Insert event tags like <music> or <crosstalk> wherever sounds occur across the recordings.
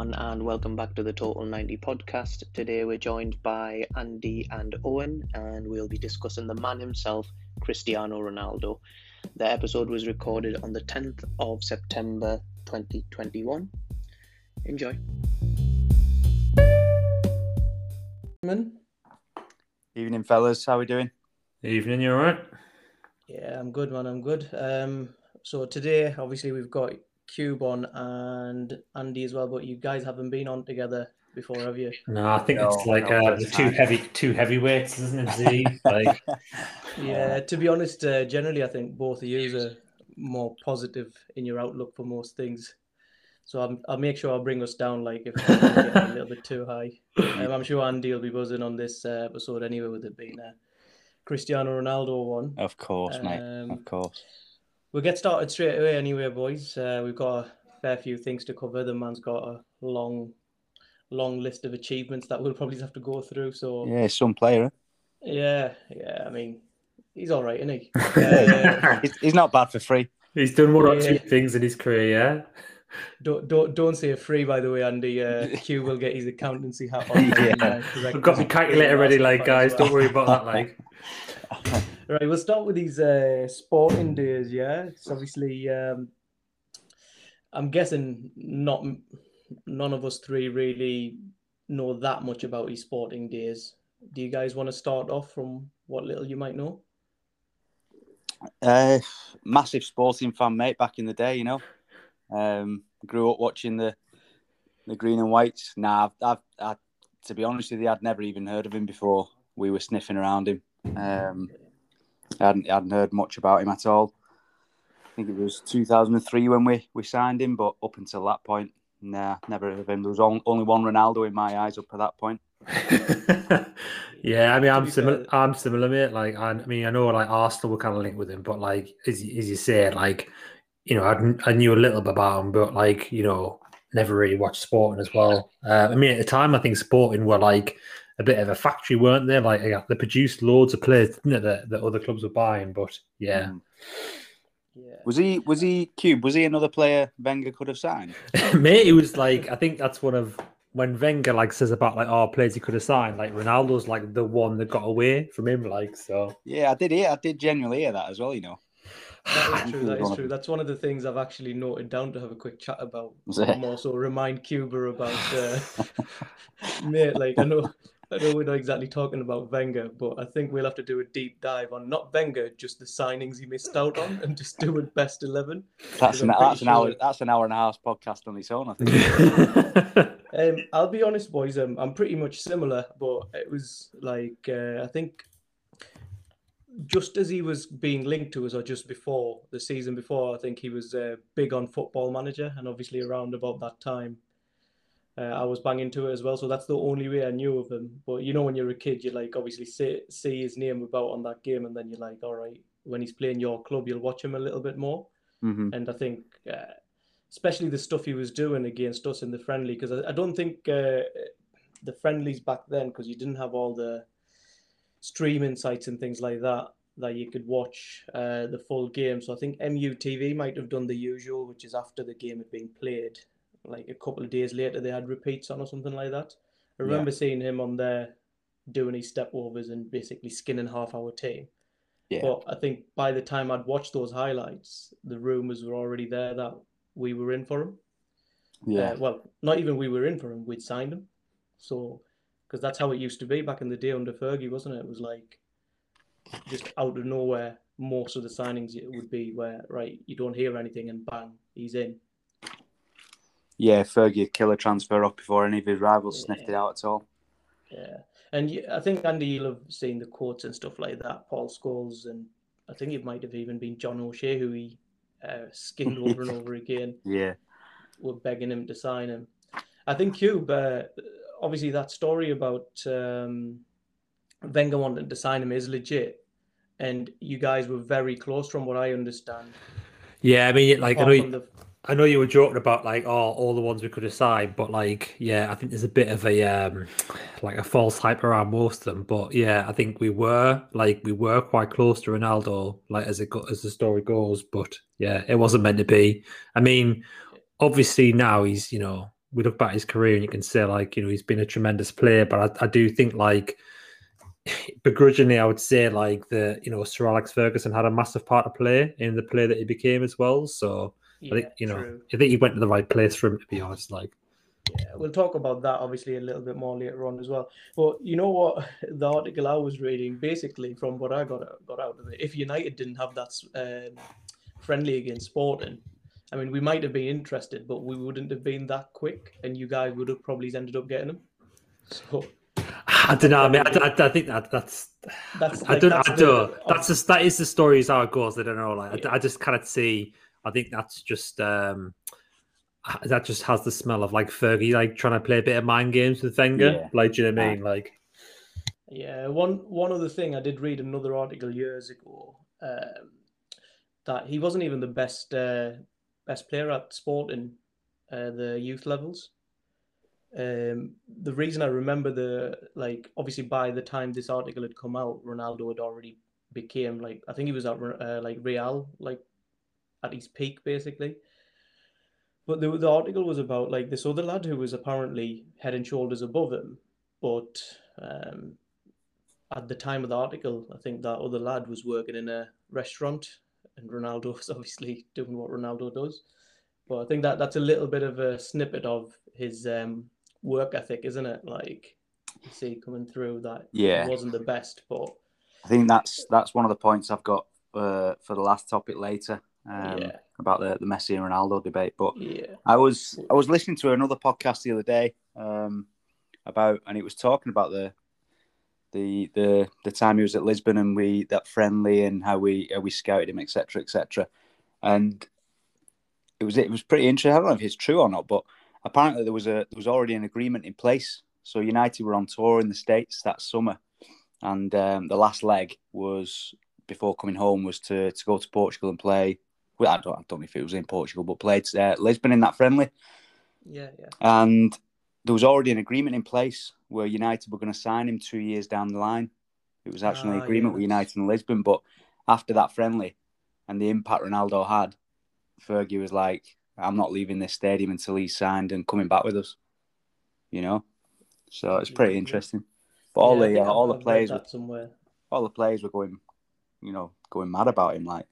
everyone, and welcome back to the Total 90 podcast. Today we're joined by Andy and Owen, and we'll be discussing the man himself, Cristiano Ronaldo. The episode was recorded on the 10th of September 2021. Enjoy. Evening, fellas. How we doing? Evening, you alright? Yeah, I'm good, man. I'm good. Um, so today, obviously, we've got Cube on and Andy as well, but you guys haven't been on together before, have you? No, I think No, it's like no, uh, that's the two heavy, two heavyweights, isn't it? Z, <laughs> like Yeah, to be honest, uh, generally, I think both of you are more positive in your outlook for most things. So I'm, I'll make sure I'll bring us down, like if I'm a little bit too high. <laughs> Um, I'm sure Andy will be buzzing on this uh, episode anyway, with it being a Cristiano Ronaldo one. Of course, mate. Um, Of course. We'll get started straight away anyway, boys. Uh, we've got a fair few things to cover. The man's got a long, long list of achievements that we'll probably have to go through. So Yeah, some player. yeah, yeah. I mean, he's all right, isn't he? huh? <laughs> Uh, he's, he's not bad for free. he's done one or two things in his career. Yeah, don't don't don't say a free, by the way, Andy. Uh, Q will get his accountancy hat on. <laughs> Yeah. and, uh, correct I've got us my if calculator we're ready, asking like for it as guys. Don't worry about that. Like, <laughs> Right, we'll start with these uh, sporting days. Yeah, it's obviously. Um, I'm guessing not none of us three really know that much about his sporting days. Do you guys want to start off from what little you might know? Uh, massive sporting fan, mate. Back in the day, you know. Um, grew up watching the the green and whites. Nah, I've, I've, I, to be honest with you, I'd never even heard of him before we were sniffing around him. Um, I hadn't, I hadn't heard much about him at all. I think it was 2003 when we, we signed him, but up until that point, nah, never heard of him. There was on, only one Ronaldo in my eyes up at that point. <laughs> yeah, I mean, I'm similar. I'm similar, mate. Like, I, I mean, I know like Arsenal were kind of linked with him, but like as, you- as you said, like, you know, I, I knew a little bit about him, but like, you know, never really watched Sporting as well. Uh, I mean, at the time, I think Sporting were like a bit of a factory, weren't they? Like, yeah, they produced loads of players didn't it, that, that other clubs were buying. But yeah, Mm. Yeah. Was he? Was he? Cube? Was he another player Wenger could have signed? <laughs> mate, it was like I think that's one of when Wenger like says about like oh players he could have signed. Like Ronaldo's like the one that got away from him. Like so. Yeah, I did hear. I did genuinely hear that as well. You know. <sighs> That is true. That One is of true. That's one of the things I've actually noted down to have a quick chat about. Was it? More so, remind Cuba about. Uh, <laughs> <laughs> mate, like I know, I know we're not exactly talking about Wenger, but I think we'll have to do a deep dive on not Wenger, just the signings he missed out on, and just do a best eleven. That's an pretty that's an hour that's an hour and a half podcast on its own. I think. <laughs> Um, I'll be honest, boys. Um, I'm pretty much similar, but it was like uh, I think just as he was being linked to us, or just before the season before, I think he was uh, big on Football Manager, and obviously around about that time, uh, I was banging to it as well. So that's the only way I knew of him. But you know, when you're a kid, you like obviously see see his name about on that game, and then you're like, all right, when he's playing your club, you'll watch him a little bit more. hmm And I think, uh, especially the stuff he was doing against us in the friendly, because I, I don't think uh, the friendlies back then, because you didn't have all the streaming sites and things like that, that you could watch uh, the full game. So I think MUTV might have done the usual, which is after the game had been played, like a couple of days later, they had repeats on or something like that. I Yeah. remember seeing him on there doing his step overs and basically skinning half our team. Yeah. But I think by the time I'd watched those highlights, the rumours were already there that we were in for him. Yeah. Uh, well, not even we were in for him, we'd signed him. So, because that's how it used to be back in the day under Fergie, wasn't it? It was like just out of nowhere, most of the signings it would be where, right, you don't hear anything and bang, he's in. Yeah. Fergie would kill a transfer off before any of his rivals sniffed it out at all. Yeah. And you, I think, Andy, you'll have seen the quotes and stuff like that, Paul Scholes, and I think it might have even been John O'Shea who he uh, skinned <laughs> over and over again. Yeah. were begging him to sign him. I think Cube, uh, obviously, that story about um, Wenger wanting to sign him is legit, and you guys were very close, from what I understand. yeah, I mean, like I know, you, from the, I know you were joking about like oh, all the ones we could have signed, but like yeah, I think there's a bit of a um, like a false hype around most of them. But yeah, I think we were like we were quite close to Ronaldo, like as it go, as the story goes. But yeah, it wasn't meant to be. I mean, obviously now he's you know we look back at his career and you can say like you know he's been a tremendous player, but I, I do think like <laughs> begrudgingly I would say like the you know Sir Alex Ferguson had a massive part to play in the player that he became as well. So Yeah, I think you know true. I think he went to the right place for him to be honest. Like Yeah, we'll talk about that obviously a little bit more later on as well. But you know what? <laughs> The article I was reading, basically, from what I got got out of it, if United didn't have that um, friendly against Sporting, I mean, we might have been interested, but we wouldn't have been that quick, and you guys would have probably ended up getting them. So I don't know. I mean, I, I, I think that that's that's I don't. that's I don't. That's just that is the story as how it goes. I don't know. Like I, I just cannot see. I think that's just um that just has the smell of like Fergie like trying to play a bit of mind games with Wenger. Yeah. Like, do you know what I mean? Like, Yeah, one one other thing I did read another article years ago um, that he wasn't even the best uh, best player at Sporting, uh, the youth levels. Um, the reason I remember the like obviously by the time this article had come out, Ronaldo had already became like I think he was at uh, like Real like at his peak basically. But the the article was about like this other lad who was apparently head and shoulders above him, but um, at the time of the article, I think that other lad was working in a restaurant, and Ronaldo was <laughs> obviously doing what Ronaldo does. But I think that that's a little bit of a snippet of his um, work ethic, isn't it? Like, you see coming through that Yeah. wasn't the best, but I think that's that's one of the points I've got uh, for the last topic later um, Yeah. about the, the Messi and Ronaldo debate. But yeah, I was I was listening to another podcast the other day um, about, and it was talking about the the the the time he was at Lisbon and we that friendly and how we how we scouted him, etc. etc. And it was it was pretty interesting. I don't know if it's true or not, but apparently there was a there was already an agreement in place. So United were on tour in the states that summer, and um, the last leg was before coming home was to to go to Portugal and play. Well, I don't, I don't know if it was in Portugal, but played uh, Lisbon in that friendly. yeah, yeah. And there was already an agreement in place where United were going to sign him two years down the line. It was actually an Ah, agreement with. United and Lisbon, but after that friendly and the impact Ronaldo had, Fergie was like, "I'm not leaving this stadium until he's signed and coming back with us." You know, so it's pretty Yeah. interesting. But all Yeah, the uh, all the I've read players, were, somewhere. all the players were going, you know, going mad about him, like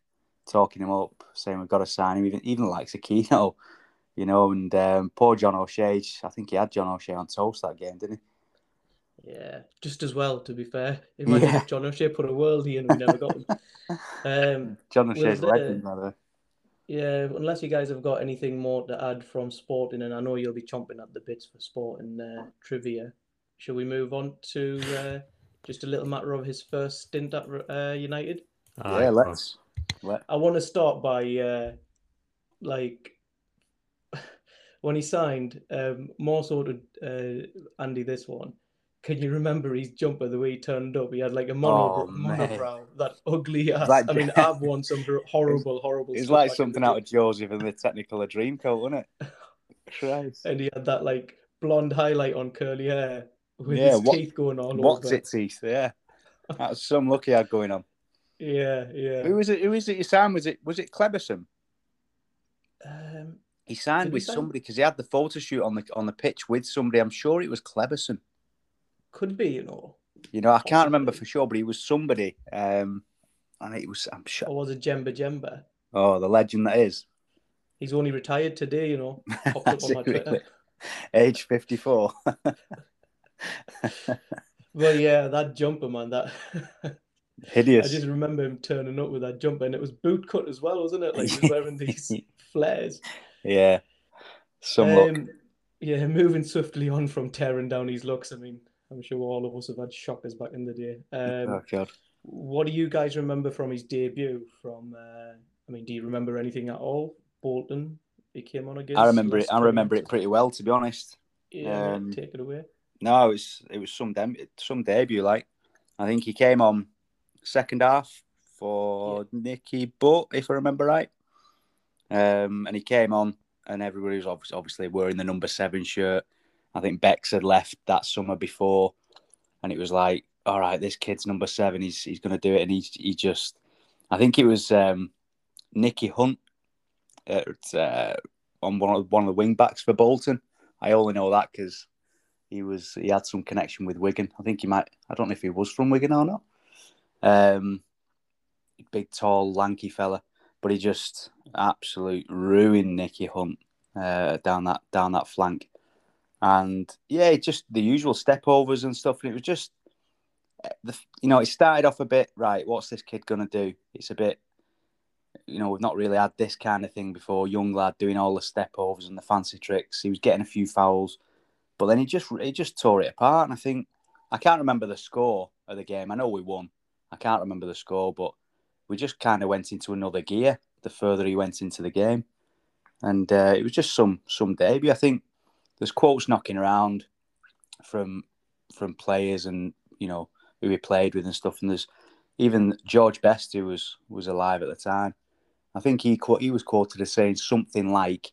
talking him up, saying we've got to sign him. Even even like Sakino, <laughs> you know, and um, poor John O'Shea. I think he had John O'Shea on toast that game, didn't he? Yeah, just as well. To be fair, imagine Yeah. if John O'Shea put a worldie and we never got him. Um, <laughs> John Well, O'Shea's the- legend, by the way. Yeah, unless you guys have got anything more to add from sporting, and I know you'll be chomping at the bits for sporting uh, trivia. Shall we move on to uh, just a little matter of his first stint at uh, United? aye, yeah, let's. Let, I want to start by uh, like <laughs> when he signed, um, more sort of uh, Andy this one. Can you remember his jumper the way he turned up? He had like a mono Oh, monobrow, that ugly ass. I mean, <laughs> I've worn some hor- horrible, horrible. it's like back in the something out of Joseph and the Technicolor Dreamcoat, wasn't it? <laughs> Christ. and he had that like blonde highlight on curly hair with Yeah, his what- teeth going on. What's it teeth? Yeah, that's some luck he had going on. Yeah, yeah. Who was it? Who was it? You signed? Was it? Was it Cleberson? Um, He signed he with sign? somebody because he had the photo shoot on the on the pitch with somebody. I'm sure it was Cleberson. could be, you know, You know, I can't remember for sure, but he was somebody. Um, and it was. I'm sure. or was it Djemba-Djemba? Oh, the legend that is. He's only retired today, you know. <laughs> Popped up on my Twitter. Really? Age 54. <laughs> Well, yeah, that jumper, man. That <laughs> I just remember him turning up with that jumper, and it was boot cut as well, wasn't it? Like he was <laughs> wearing these flares. Yeah. Some. Um, yeah, moving swiftly on from tearing down his looks. I mean, I'm sure all of us have had shockers back in the day. Um, oh, God. What do you guys remember from his debut? From, uh, I mean, do you remember anything at all? Bolton, he came on against. I remember it. I remember it pretty well, to be honest. Yeah, um, take it away. No, it was it was some dem- some debut. Like I think he came on second half for Nicky Butt, if I remember right. Um, and he came on, and everybody was obviously, obviously wearing the number seven shirt. I think Becks had left that summer before, and it was like, all right, this kid's number seven. He's he's going to do it, and he he just, I think it was um, Nicky Hunt, at, uh, on one of one of the wing backs for Bolton I only know that because he was he had some connection with Wigan. I think he might. I don't know if he was from Wigan or not. Um, big, tall, lanky fella, but he just absolute ruined Nicky Hunt uh, down that down that flank, and yeah, just the usual step overs and stuff. And it was just, uh, the, you know, it started off a bit right. What's this kid gonna do? It's a bit, you know, we've not really had this kind of thing before. Young lad doing all the step overs and the fancy tricks. He was getting a few fouls, but then he just he just tore it apart. And I think I can't remember the score of the game. I know we won. I can't remember the score, but we just kind of went into another gear the further he went into the game, and uh, it was just some some debut. I think there's quotes knocking around from from players and you know who he played with and stuff, and there's even George Best who was was alive at the time. I think he he was quoted as saying something like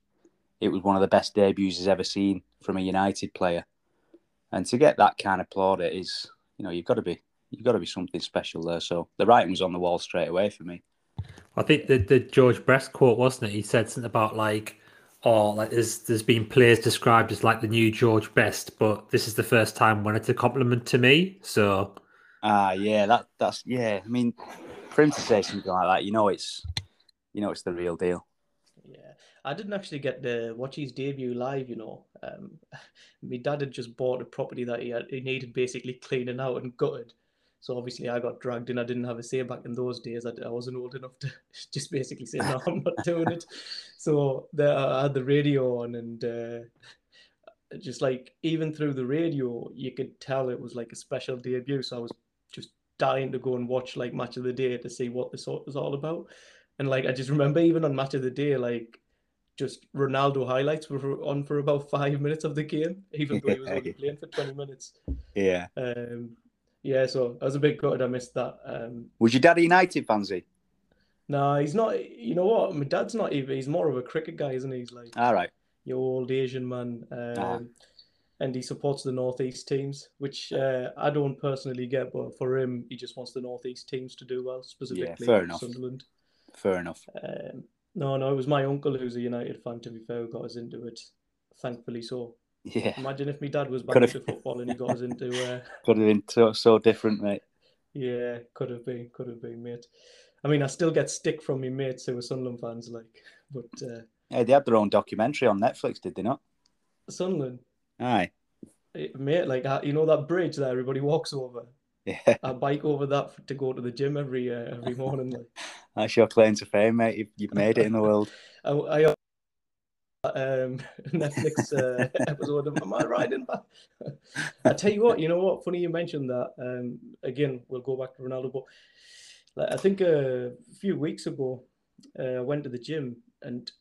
it was one of the best debuts he's ever seen from a United player, and to get that kind of plaudit is you know you've got to be you've got to be something special there. So the writing was on the wall straight away for me. I think the the George Best quote wasn't it? He said something about like, oh, like there's there's been players described as like the new George Best, but this is the first time when it's a compliment to me. So, ah, uh, yeah, that that's yeah. I mean, for him to say something like that, you know, it's you know, it's the real deal. Yeah, I didn't actually get to watch his debut live. You know, um, <laughs> my dad had just bought a property that he had, he needed basically cleaning out and gutted so obviously I got dragged and I didn't have a say back in those days. I, I wasn't old enough to <laughs> just basically say, no, I'm not doing it. So the, I had the radio on and uh, just like even through the radio, you could tell it was like a special debut. So I was just dying to go and watch like match of the day to see what the this was all about. And like I just remember even on match of the day, like just Ronaldo highlights were on for about five minutes of the game, even though he was only <laughs> playing for 20 minutes. Yeah. Um, yeah, so I was a bit gutted I missed that. Um, was your dad a United fansy? No, he's not. You know what? My dad's not even. He's more of a cricket guy, isn't he? He's like, all right, your old Asian man, um, ah. and he supports the northeast teams, which uh, I don't personally get, but for him, he just wants the northeast teams to do well, specifically yeah, fair enough. Sunderland. Fair enough. Um, no, no, it was my uncle who's a United fan. To be fair, who got us into it. Thankfully, so. Yeah. Imagine if my dad was back into football and he got us into. Uh... <laughs> Could have been so, so different, mate. Yeah, could have been, could have been, mate. I mean, I still get stick from my mates who are Sunderland fans, like, but. Uh... Yeah, they had their own documentary on Netflix, did they not? Sunderland. Aye. Eh, mate, like you know that bridge that everybody walks over. Yeah. I bike over that to go to the gym every uh, every morning. Like. <laughs> That's your claim to fame, mate. You've, you've made it in the world. <laughs> I, I um, <laughs> Netflix uh, <laughs> episode of Am I Riding Back? I tell you what, you know what? Funny you mentioned that. Um, again, we'll go back to Ronaldo, but like, I think a few weeks ago, uh, I went to the gym and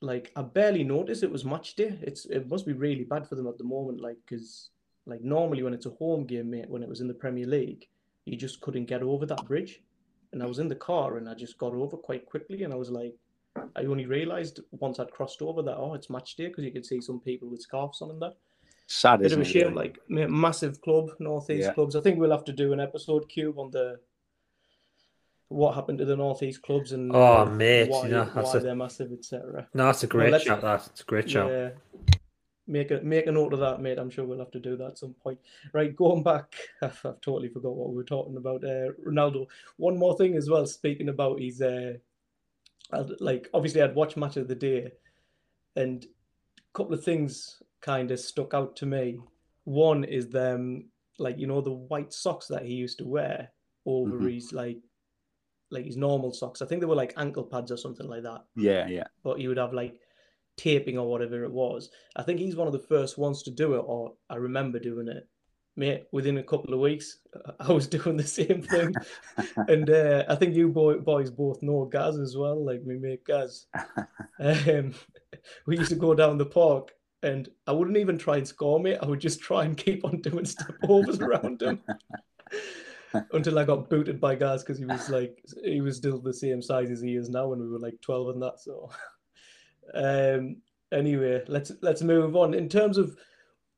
like I barely noticed it was match day. It's it must be really bad for them at the moment, like because like normally when it's a home game, mate, when it was in the Premier League, you just couldn't get over that bridge. And I was in the car and I just got over quite quickly, and I was like, I only realised once I'd crossed over that oh, it's match day because you could see some people with scarves on and that. Sad, Bit of a shame, like massive club, northeast yeah. clubs. I think we'll have to do an episode cube on the what happened to the northeast clubs and oh mate, why, you know, why a... they're massive, etc. No, that's a great well, chat. That's a great chat. Yeah, make a make a note of that, mate. I'm sure we'll have to do that at some point. Right, going back, I've, <laughs> I've totally forgot what we were talking about. Uh, Ronaldo. One more thing as well. Speaking about his uh, I'd, like obviously I'd watch match of the day, and a couple of things kind of stuck out to me. One is them like you know the white socks that he used to wear over mm-hmm. his like like his normal socks. I think they were like ankle pads or something like that. Yeah, yeah. But he would have like taping or whatever it was. I think he's one of the first ones to do it, or I remember doing it mate, within a couple of weeks, <laughs> I was doing the same thing. and uh, I think you boy, boys both know Gaz as well, like me mate Gaz. <laughs> Um, <laughs> we used to go down the park and I wouldn't even try and score me. I would just try and keep on doing step overs around him until I got booted by Gaz because he was like, he was still the same size as he is now when we were like 12 and that. So, um, anyway, let's let's move on. In terms of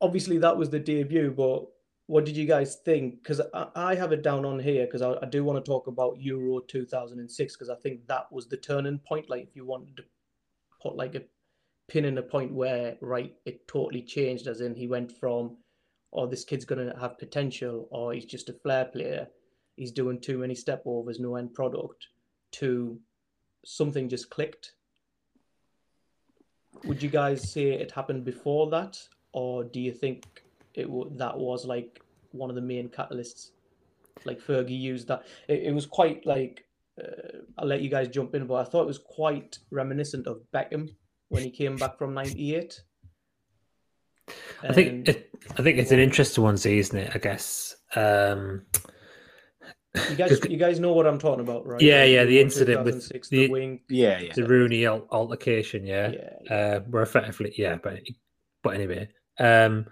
obviously that was the debut, but what did you guys think? Because I, I, have it down on here because I, I, do want to talk about Euro 2006 because I think that was the turning point. Like if you wanted to put like a pin in a point where right it totally changed as in he went from oh this kid's gonna have potential or he's just a flair player he's doing too many step overs no end product to something just clicked would you guys say it happened before that or do you think it w- that was like one of the main catalysts like fergie used that it, it was quite like uh, i'll let you guys jump in but i thought it was quite reminiscent of beckham when he came back from 98 I think it, I think it's an interesting one, Z, isn't it? I guess. Um, you guys, you guys know what I'm talking about, right? Yeah, yeah. The incident with the, the wing, yeah, yeah. the Rooney altercation, yeah. yeah, yeah. Uh, we're effectively, yeah, but but anyway, um,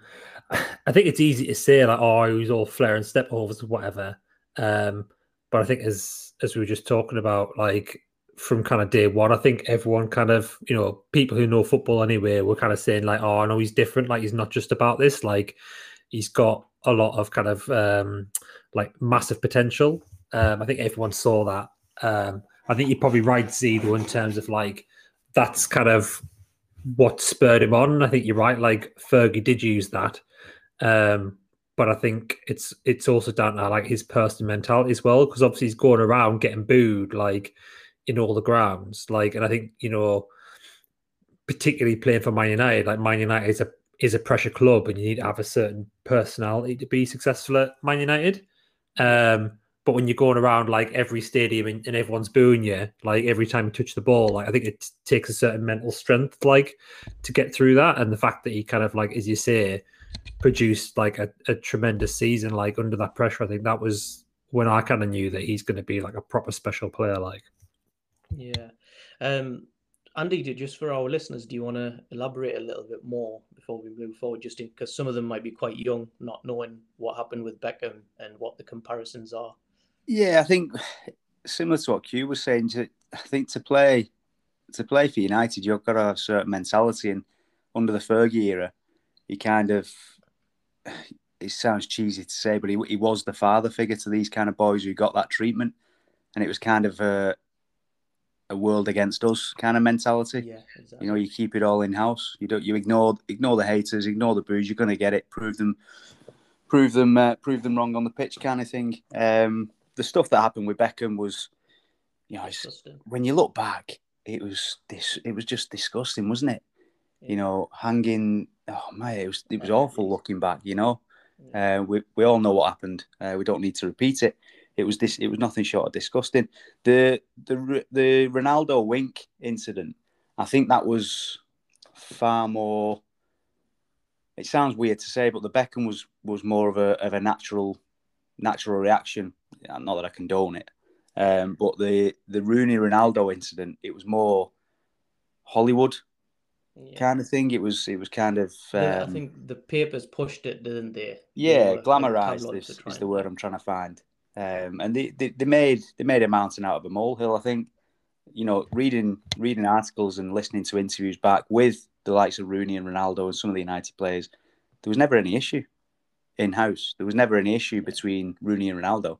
I think it's easy to say like, oh, he was all flair and step overs or whatever. Um, but I think as as we were just talking about, like from kind of day one. I think everyone kind of, you know, people who know football anyway were kind of saying like, oh, I know he's different. Like he's not just about this. Like he's got a lot of kind of um, like massive potential. Um, I think everyone saw that. Um, I think you're probably right, Z, though, in terms of like that's kind of what spurred him on. I think you're right. Like Fergie did use that. Um, but I think it's it's also down to like his personal mentality as well, because obviously he's going around getting booed. Like in all the grounds. Like, and I think you know, particularly playing for Man United, like Man United is a is a pressure club, and you need to have a certain personality to be successful at Man United. Um, but when you're going around like every stadium and, and, everyone's booing you, like every time you touch the ball, like I think it takes a certain mental strength, like to get through that. And the fact that he kind of like, as you say, produced like a, a tremendous season, like under that pressure, I think that was when I kind of knew that he's going to be like a proper special player, like. Yeah. Um, Andy, just for our listeners, do you want to elaborate a little bit more before we move forward? Just because some of them might be quite young, not knowing what happened with Beckham and what the comparisons are. Yeah, I think similar to what Q was saying. I think to play to play for United, you've got to have a certain mentality. And under the Fergie era, he kind of <sighs> it sounds cheesy to say, but he, he was the father figure to these kind of boys who got that treatment, and it was kind of a a world against us kind of mentality. Yeah, exactly. You know, you keep it all in house. You don't. You ignore ignore the haters, ignore the boos. You're going to get it. Prove them, prove them, uh, prove them wrong on the pitch, kind of thing. Um, the stuff that happened with Beckham was, you know, when you look back, it was this. It was just disgusting, wasn't it? You know, hanging. Oh my, it was it was awful looking back. You know, uh, we we all know what happened. Uh, we don't need to repeat it it was this. It was nothing short of disgusting. The the the Ronaldo wink incident. I think that was far more. It sounds weird to say, but the Beckham was was more of a of a natural natural reaction. Not that I condone it, um, but the the Rooney Ronaldo incident. It was more Hollywood yeah. kind of thing. It was it was kind of. Um, yeah, I think the papers pushed it, didn't they? Yeah, glamorized is, is the word I'm trying to find. Um, and they, they, they made they made a mountain out of a molehill. I think, you know, reading reading articles and listening to interviews back with the likes of Rooney and Ronaldo and some of the United players, there was never any issue in house. There was never any issue between Rooney and Ronaldo.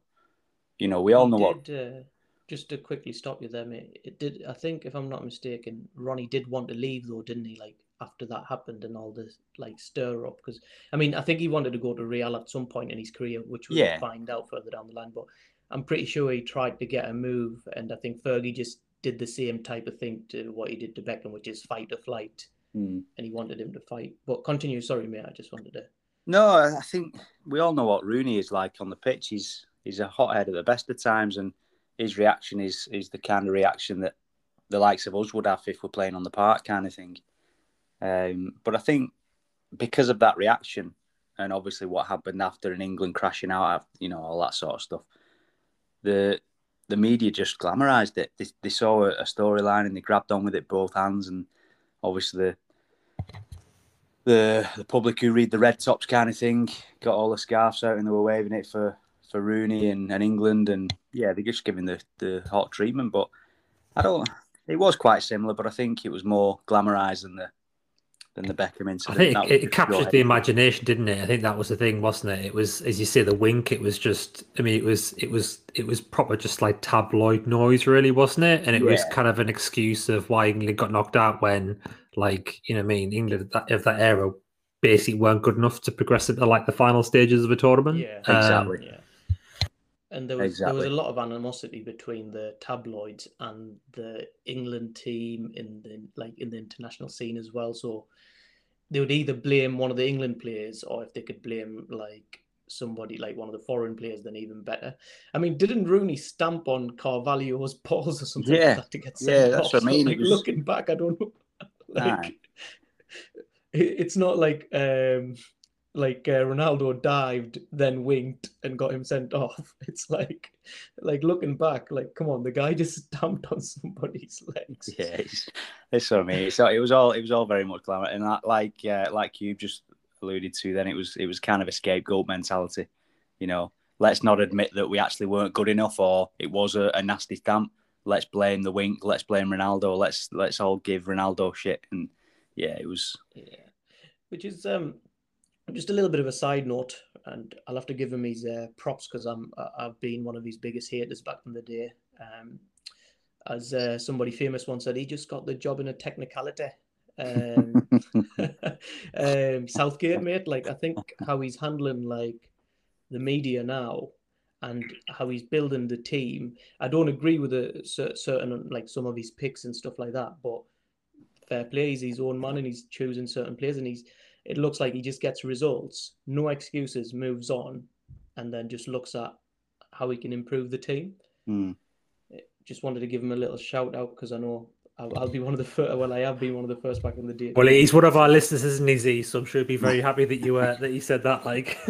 You know, we all know did, what. Uh, just to quickly stop you there, mate. It did. I think, if I'm not mistaken, Ronnie did want to leave though, didn't he? Like after that happened and all this like stir up because I mean I think he wanted to go to Real at some point in his career, which we'll yeah. find out further down the line. But I'm pretty sure he tried to get a move, and I think Fergie just did the same type of thing to what he did to Beckham, which is fight or flight, mm. and he wanted him to fight. But continue, sorry, mate. I just wanted to. No, I think we all know what Rooney is like on the pitch. He's he's a hothead at the best of times, and his reaction is is the kind of reaction that the likes of us would have if we're playing on the park, kind of thing. Um, but I think because of that reaction, and obviously what happened after an England crashing out, you know, all that sort of stuff, the the media just glamorized it. They, they saw a, a storyline and they grabbed on with it both hands, and obviously the the the public who read the red tops kind of thing got all the scarves out and they were waving it for for Rooney and, and England, and yeah, they're just giving the the hot treatment. But I don't. It was quite similar, but I think it was more glamorized than the than the Beckham incident. I think it, it captured the imagination, didn't it? I think that was the thing, wasn't it? It was, as you say, the wink. It was just. I mean, it was, it was, it was proper, just like tabloid noise, really, wasn't it? And it was kind of an excuse of why England got knocked out when, like, you know, I mean, England of that, of that era basically weren't good enough to progress into like the final stages of a tournament. Yeah. Um, Exactly. Yeah. And there was there was a lot of animosity between the tabloids and the England team in the like in the international scene as well. So they would either blame one of the England players or if they could blame like somebody like one of the foreign players, then even better. I mean, didn't Rooney stamp on Carvalho's <laughs> balls or something Yeah. like that to get sent Yeah, that's off? what I mean, like, was- looking back, I don't know. <laughs> like, <laughs> it- it's not like um like uh, Ronaldo dived, then winked and got him sent <laughs> off. It's like, like looking back, like come on, the guy just <laughs> stamped on somebody's <laughs> legs. Yeah, it's, it's what I mean. So it was all it was all very much glamour, and that, like uh, like you just alluded to, then it was it was kind of a scapegoat mentality. You know, let's not admit that we actually weren't good enough, or it was a, a nasty stamp. Let's blame the wink. Let's blame Ronaldo. Let's let's all give Ronaldo shit. And yeah, it was Yeah, which is um just a little bit of a side note, and I'll have to give him his uh, props because I'm I've been one of his biggest haters back in the day. Um, as uh, somebody famous once said, he just got the job in a technicality. Um, <laughs> um, Southgate, mate. Like I think how he's handling like the media now and how he's building the team. I don't agree with a certain like some of his picks and stuff like that, but fair play. He's his own man and he's choosing certain players, and he's. It looks like he just gets results, no excuses, moves on, and then just looks at how he can improve the team. Hmm. Just wanted to give him a little shout out because I know I'll, I'll be one of the first. Well, I have been one of the first back in the day. Well, he's one of our listeners, isn't he? Z? So I'm sure he'd be very happy that you uh, that you said that. Like, <laughs>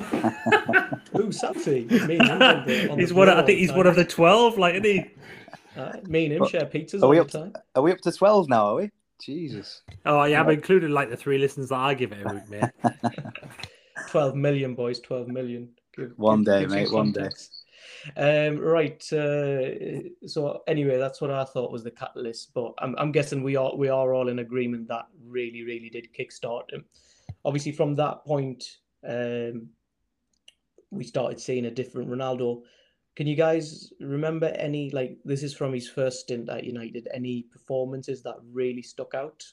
Ooh, Safi. <laughs> Me on the- on the he's one. Of, I think he's all one of the twelve. Like, isn't he? <laughs> Uh, me and him But- share pizzas all we the up to- time. Are we up to twelve now? Are we? Jesus. Oh, yeah, I've included like the three listens that I give it a week, mate. <laughs> 12 million boys 12 million Give- One give- day, give mate, one day. um right uh, so anyway that's what i thought was the catalyst but i'm, I'm guessing we are we are all in agreement that really really did kickstart him obviously from that point um we started seeing a different ronaldo can you guys remember any like this is from his first stint at united any performances that really stuck out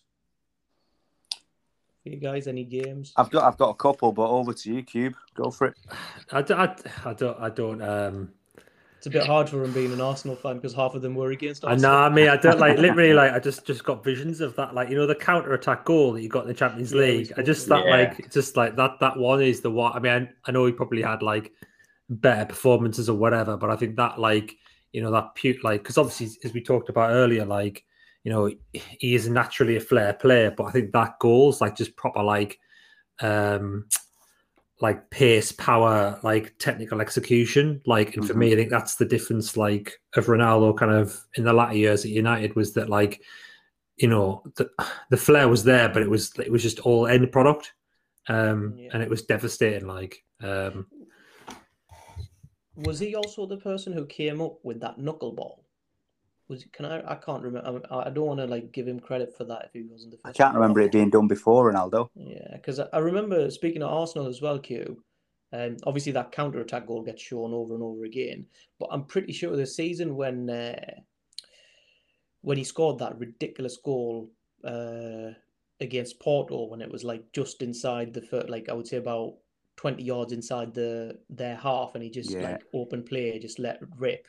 for you guys any games I've got I've got a couple, but over to you, Cube. Go for it. I don't. I don't. Um, It's a bit hard for him being an Arsenal fan because half of them were against I Arsenal. know. I mean, I don't like literally like. I just just got visions of that, like you know, the counter attack goal that you got in the Champions Yeah, League. I just about that Yeah. like just like that. That one is the one. I mean, I, I know he probably had like better performances or whatever, but I think that like you know that pu- like because obviously as we talked about earlier, like you know he is naturally a flair player, but I think that goal's like just proper like um like pace, power, like technical execution. Like, and for me, I think that's the difference, like, of Ronaldo kind of in the latter years at United was that, like, you know, the, the flair was there, but it was it was just all end product, um, Yeah. and it was devastating. Like, um, Was he also the person who came up with that knuckleball? Was can I? I can't remember. I, I don't want to like give him credit for that if he wasn't the First I can't remember it being done before Ronaldo. Yeah, because I, I remember speaking of Arsenal as well, Q. Um, obviously that counter attack goal gets shown over and over again, but I'm pretty sure the season when uh, when he scored that ridiculous goal uh, against Porto, when it was like just inside the fir- like I would say about twenty yards inside the their half, and he just Yeah. like open play, just let rip.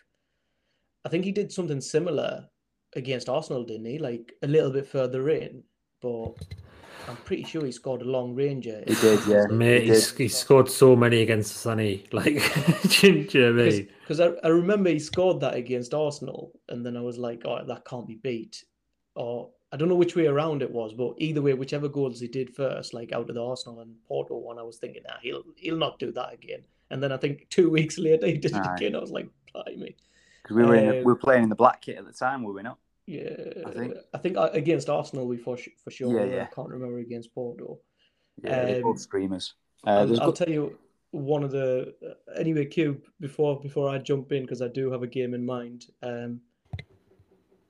I think he did something similar against Arsenal, didn't he? Like a little bit further in, but I'm pretty sure he scored a long ranger. He did, yeah. mate, he he's, did. he scored so many against Sunny. <laughs> Like, <laughs> do, you- know what I? Because I, I remember he scored that against Arsenal, and then I was like, oh, that can't be beat. Or I don't know which way around it was, but either way, whichever goals he did first, like out of the Arsenal and Porto one, I was thinking, nah, he'll he'll not do that again. And then I think <laughs> two weeks later he did it Aye. again. I was like, blimey. Because we were in the, Um, we were playing in the black kit at the time, were we not? Yeah, I think- I think uh, against Arsenal we for for sure. Yeah, yeah. I can't remember against Porto. Yeah, Um, both screamers. Uh, I'll, I'll tell you one of the uh, anyway. Cube before before I jump in because I do have a game in mind. Um,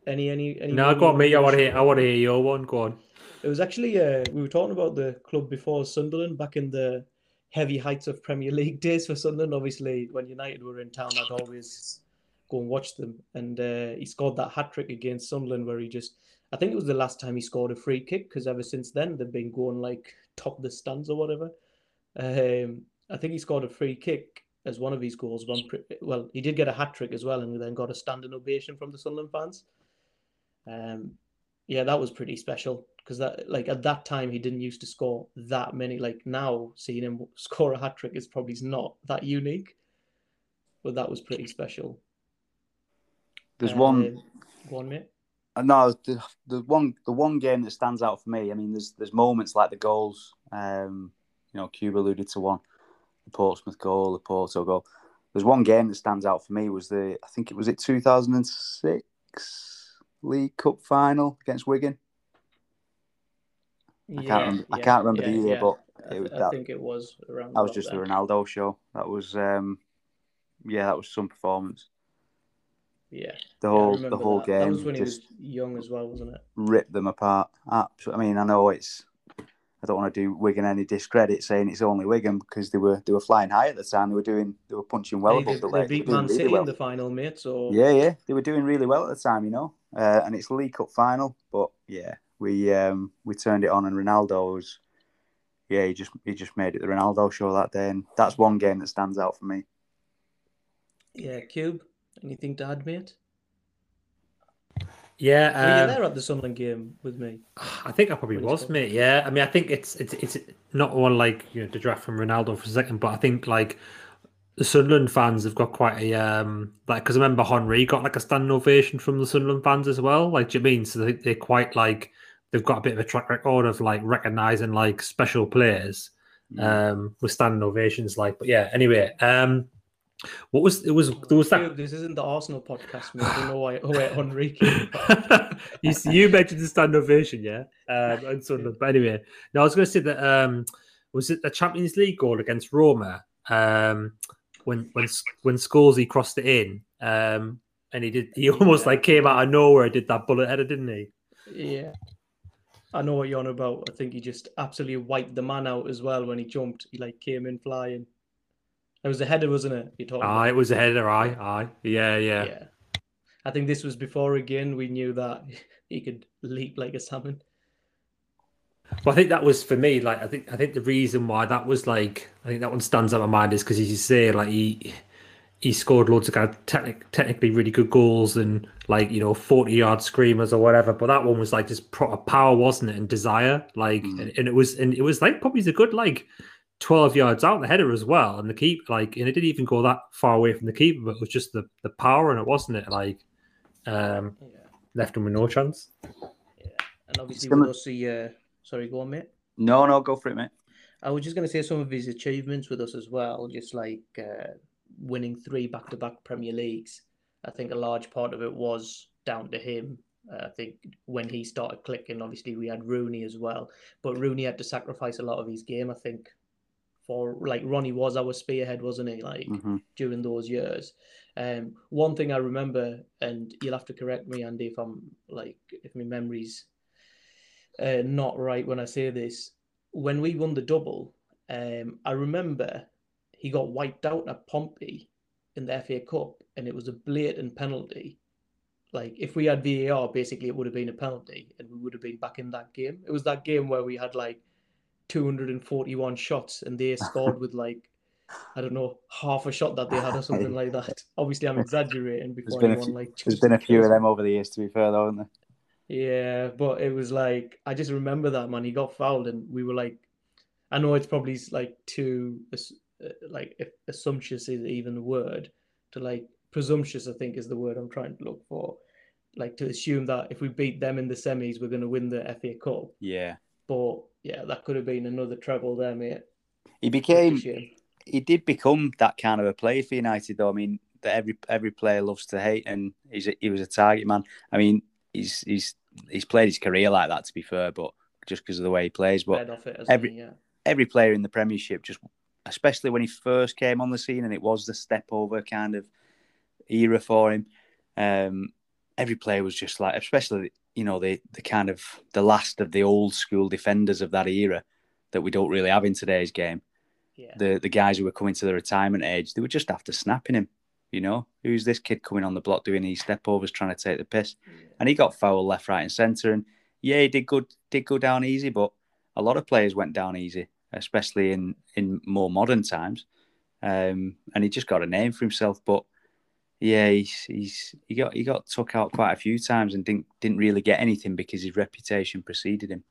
any any any. No, one go on, me. I want to hear. I want to hear your one. Go on. It was actually uh, we were talking about the club before Sunderland back in the heavy heights of Premier League <laughs> days for Sunderland. Obviously, when United were in town, I'd always go and watch them. And uh, he scored that hat trick against Sunderland where he just, I think it was the last time he scored a free kick because ever since then they've been going like top the stands or whatever. Um, I think he scored a free kick as one of his goals. One, well, he did get a hat trick as well, and then got a standing ovation from the Sunderland fans. Um, yeah, that was pretty special because that, like, at that time he didn't used to score that many. Like now, seeing him <laughs> score a hat trick is probably not that unique, but that was pretty special. There's one. One minute. No, the, the one the one game that stands out for me. I mean, there's there's moments like the goals. Um, you know, Cube alluded to one, the Portsmouth goal, the Porto goal. There's one game that stands out for me was the I think it was it 2006 League Cup final against Wigan. I can't remember, yeah, I can't remember yeah, the year, but it was I, that, think it was around. That was just the Ronaldo show. That was um, yeah, that was some performance. Yeah, the whole the whole that. game. That was when he was young as well, wasn't it? Ripped them apart. Absolutely. I mean, I know it's. I don't want to do Wigan any discredit saying it's only Wigan because they were they were flying high at the time. They were doing they were punching well hey, above they, the leg. They beat Man City really well. in the final, mate. So yeah, yeah, they were doing really well at the time, you know. Uh, and it's League Cup final, but yeah, we um we turned it on, and Ronaldo was yeah, he just he just made it the Ronaldo show that day, and that's one game that stands out for me. Yeah, Cube, anything to add, mate? Yeah, um, were you there at the Sunderland game with me? I think I probably was, mate. Yeah, I mean, I think it's it's it's not one like you know to draft from Ronaldo for a second, but I think like the Sunderland fans have got quite a um like because I remember Henry got like a standing ovation from the Sunderland fans as well. Like, do you mean so they, they're quite like they've got a bit of a track record of like recognizing like special players um with standing ovations. Like, but yeah. Anyway, um, what was it? Was there was that? This isn't the Arsenal podcast. Man. I don't know why. where Henry. <laughs> you you mentioned the stand ovation, yeah, um, <laughs> and Sunderland. But anyway, now I was going to say that um, was it the Champions League goal against Roma um, when when when Scholesy crossed it in, um, and he did he almost yeah. like came out of nowhere, did that bullet header, didn't he? Yeah. I know what you're on about. I think he just absolutely wiped the man out as well when he jumped. He like came in flying. It was a header, wasn't it? You talking? Aye, it was a header. Aye, aye, yeah, yeah. Yeah. I think this was before again. We knew that <laughs> he could leap like a salmon. Well, I think that was for me. Like, I think I think the reason why that was like, I think that one stands out in my mind is because as you say, like he he scored loads of kind of technic- technically really good goals and like you know 40 yard screamers or whatever but that one was like just proper power wasn't it and desire like mm. and, and, it was and it was like probably a good like 12 yards out the header as well. And the keep, like, and it didn't even go that far away from the keeper, but it was just the, the power and it wasn't it? Like, um, yeah. left him with no chance. Yeah. And obviously, we'll see. Uh, sorry, go on, mate. No, no, go for it, mate. I was just going to say some of his achievements with us as well, just like uh, winning three back to back Premier Leagues. I think a large part of it was down to him. Uh, I think when he started clicking, obviously we had Rooney as well, but Rooney had to sacrifice a lot of his game. I think for like Ronnie was our spearhead, wasn't he? Like mm-hmm. during those years. Um, one thing I remember, and you'll have to correct me, Andy, if I'm like if my memory's uh, not right when I say this. When we won the double, um, I remember he got wiped out at Pompey in the FA Cup, and it was a blatant penalty. Like if we had VAR, basically it would have been a penalty, and we would have been back in that game. It was that game where we had like 241 shots and they scored with like I don't know half a shot that they had or something like that. <laughs> Obviously, I'm exaggerating. Before there's been, a few, like, there's been a few of them over the years, to be fair, though, haven't there? Yeah, but it was like I just remember that man. He got fouled, and we were like, I know it's probably like too uh, like if assumptuous is even the word to like presumptuous. I think is the word I'm trying to look for. Like to assume that if we beat them in the semis, we're going to win the FA Cup. Yeah. But yeah, that could have been another treble there, mate. He became, he did become that kind of a player for United, though. I mean, that every every player loves to hate, and he's a, he was a target man. I mean, he's he's he's played his career like that, to be fair, but just because of the way he plays. But it, every he, yeah. every player in the Premiership, just especially when he first came on the scene, and it was the step over kind of era for him. Um, every player was just like, especially you know the the kind of the last of the old school defenders of that era that we don't really have in today's game. Yeah. The the guys who were coming to the retirement age, they were just after snapping him. You know, who's this kid coming on the block doing these step overs, trying to take the piss? And he got fouled left, right, and centre. And yeah, he did good, did go down easy, but a lot of players went down easy, especially in in more modern times. Um, and he just got a name for himself. But yeah, he's, he's he got he got took out quite a few times and didn't didn't really get anything because his reputation preceded him.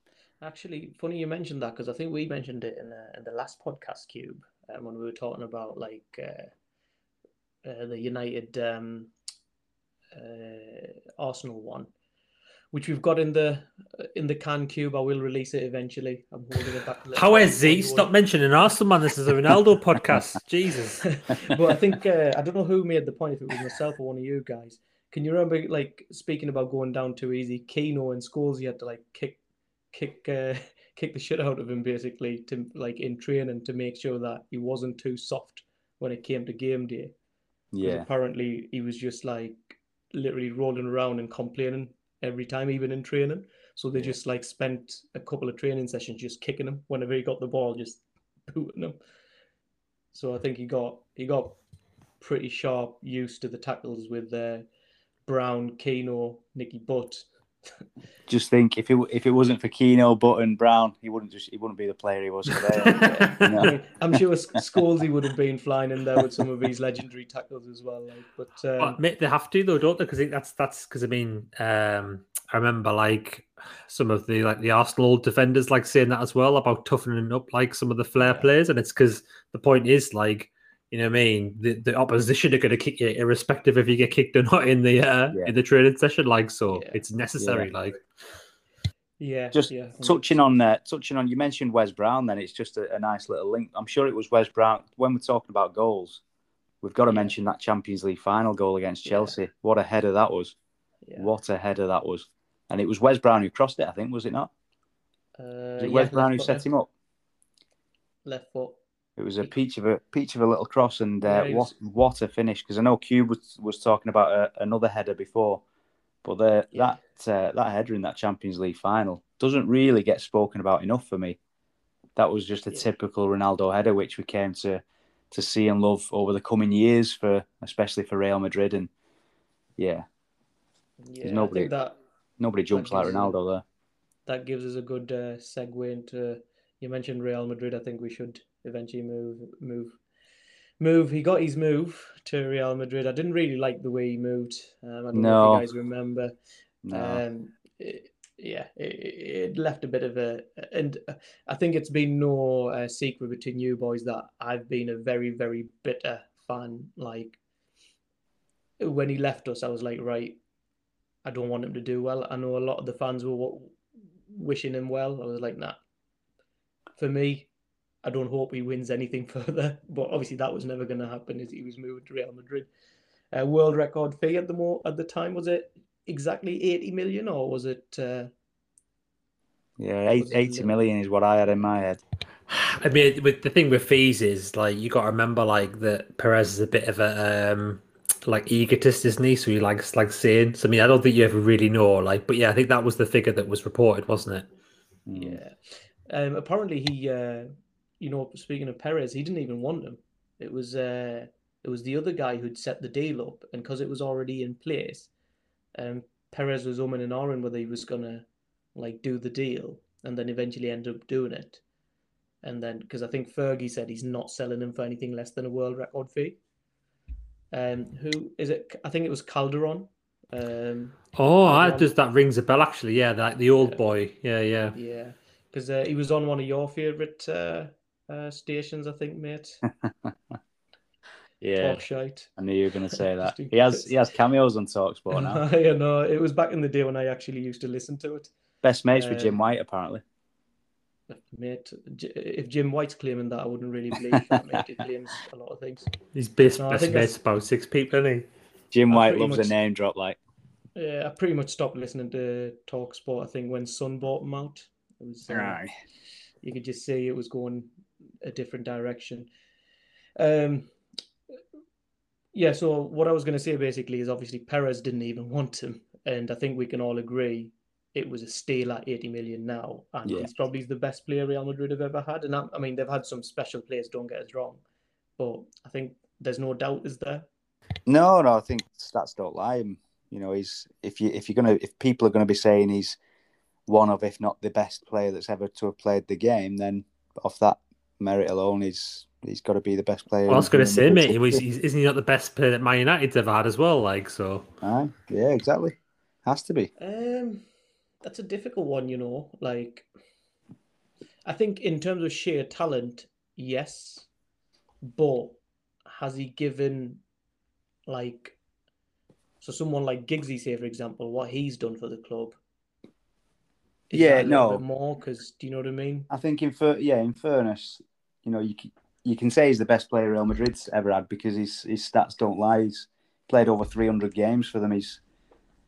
Actually, funny you mentioned that because I think we mentioned it in the, in the last podcast cube um, when we were talking about like uh, uh, the United um, uh, Arsenal one, which we've got in the in the can cube. I will release it eventually. I'm holding it back. How is Z? Stop mentioning Arsenal, man. This is a Ronaldo <laughs> podcast. Jesus. <laughs> but I think uh, I don't know who made the point. If it was myself or one of you guys. Can you remember, like speaking about going down too easy? Keano in schools, you had to like kick, kick, uh, <laughs> kick the shit out of him basically to like in training to make sure that he wasn't too soft when it came to game day. 'Cause Yeah, Apparently, he was just like literally rolling around and complaining every time, even in training. So they Yeah. just like spent a couple of training sessions just kicking him whenever he got the ball, just <laughs> booting him. So I think he got he got pretty sharp used to the tackles with uh, Brown, Keano, Nicky Butt. Just think if it if it wasn't for Keano, Button, Brown, he wouldn't just he wouldn't be the player he was today. I No. mean, I'm sure Scholesy would have been flying in there with some of his legendary tackles as well. Like, but um, But mate, they have to though, don't they? Because that's that's because I mean, um, I remember like some of the like the Arsenal defenders like saying that as well about toughening up like some of the flair Yeah. players, and it's because the point is like. You know what I mean? The, the opposition are going to kick you, irrespective if you get kicked or not in the uh, Yeah. in the training session. Like, so Yeah. it's necessary. Like, yeah, Just yeah, touching on uh, touching on you mentioned Wes Brown then it's just a, a nice little link i'm sure it was Wes Brown when we're talking about goals we've got to Yeah. mention that champions league final goal against Yeah. chelsea what a header that was yeah. what a header that was and it was Wes Brown who crossed it i think was it not Uh, was it yeah, Wes Brown left who foot, set him up Left foot. It was a peach of a peach of a little cross and uh, Yeah, he what what a finish because i know cube was, was talking about a, another header before but the, Yeah. that uh, that header in that champions league final doesn't really get spoken about enough for me that was just a Yeah. typical Ronaldo header, which we came to to see and love over the coming years for especially for Real Madrid. And yeah, Yeah, nobody- that nobody jumps like Ronaldo there. that gives us a good uh, segue into. You mentioned Real Madrid. I think we should eventually move move move. He got his move to Real Madrid. I didn't really like the way he moved. Um, I don't know No. if you guys remember. No, Um, it- yeah, it, it left a bit of a, and I think it's been no uh, secret between you boys that I've been a very, very bitter fan. Like when he left us, I was like, right, I don't want him to do well. I know a lot of the fans were wishing him well. I was like, nah. For me, I don't hope he wins anything <laughs> further. But obviously, that was never going to happen. As he was moving to Real Madrid, uh, world record fee at the mo- at the time was it exactly 80 million or was it uh, yeah, eight, was it 80 little- million is what I had in my head. I mean, with the thing with fees is like you got to remember like that Perez is a bit of a um like egotist, isn't he? So he likes like saying. So I mean, I don't think you ever really know. Like, but yeah, I think that was the figure that was reported, wasn't it? Mm. yeah um apparently he uh you know speaking of Perez he didn't even want him it was uh it was the other guy who'd set the deal up and because it was already in place um Perez was umming and ahhing whether he was gonna like do the deal and then eventually end up doing it and then because I think Fergie said he's not selling him for anything less than a world record fee um who is it I think it was Calderon um Oh, I just that rings a bell actually. Yeah, like the old Yeah. boy. Yeah, yeah. Yeah, because uh, he was on one of your favorite uh, uh, stations, I think, mate. <laughs> Yeah, Talk shite. I knew you were going to say <laughs> that. He has he has cameos on Talksport now. <laughs> I know it was back in the day when I actually used to listen to it, Best mates with Jim Um, White apparently. mate. If Jim White's claiming that, I wouldn't really believe that, mate. He claims a lot of things. He's best No, best mates about six people, isn't he? Jim White pretty loves much- a name drop like. Yeah, I pretty much stopped listening to Talk Sport. I think when Sun bought him out, it was uh, you could just see it was going a different direction. Um, yeah. So what I was going to say basically is obviously Perez didn't even want him, and I think we can all agree it was a steal at 80 million now, and Yeah. he's probably the best player Real Madrid have ever had. And I, I mean, they've had some special players. Don't get us wrong, but I think there's no doubt, is there? No, no, I think stats don't lie. You know, he's if you if you're gonna if people are gonna be saying he's one of if not the best player that's ever to have played the game, then off that merit alone, he's he's got to be the best player. Well, I was going to say, mate, he was, he's- isn't he not the best player that Man United's ever had as well? Like, so Aye, yeah, exactly. Has to be. Um, that's a difficult one, you know. Like, I think in terms of sheer talent, yes, but has he given, like, so someone like Giggsy, say for example, what he's done for the club? Is Yeah, that a no. bit more because do you know what I mean? I think in fair, yeah, in fairness, you know, you can, you can say he's the best player Real Madrid's ever had because his his stats don't lie. He's played over 300 games for them. He's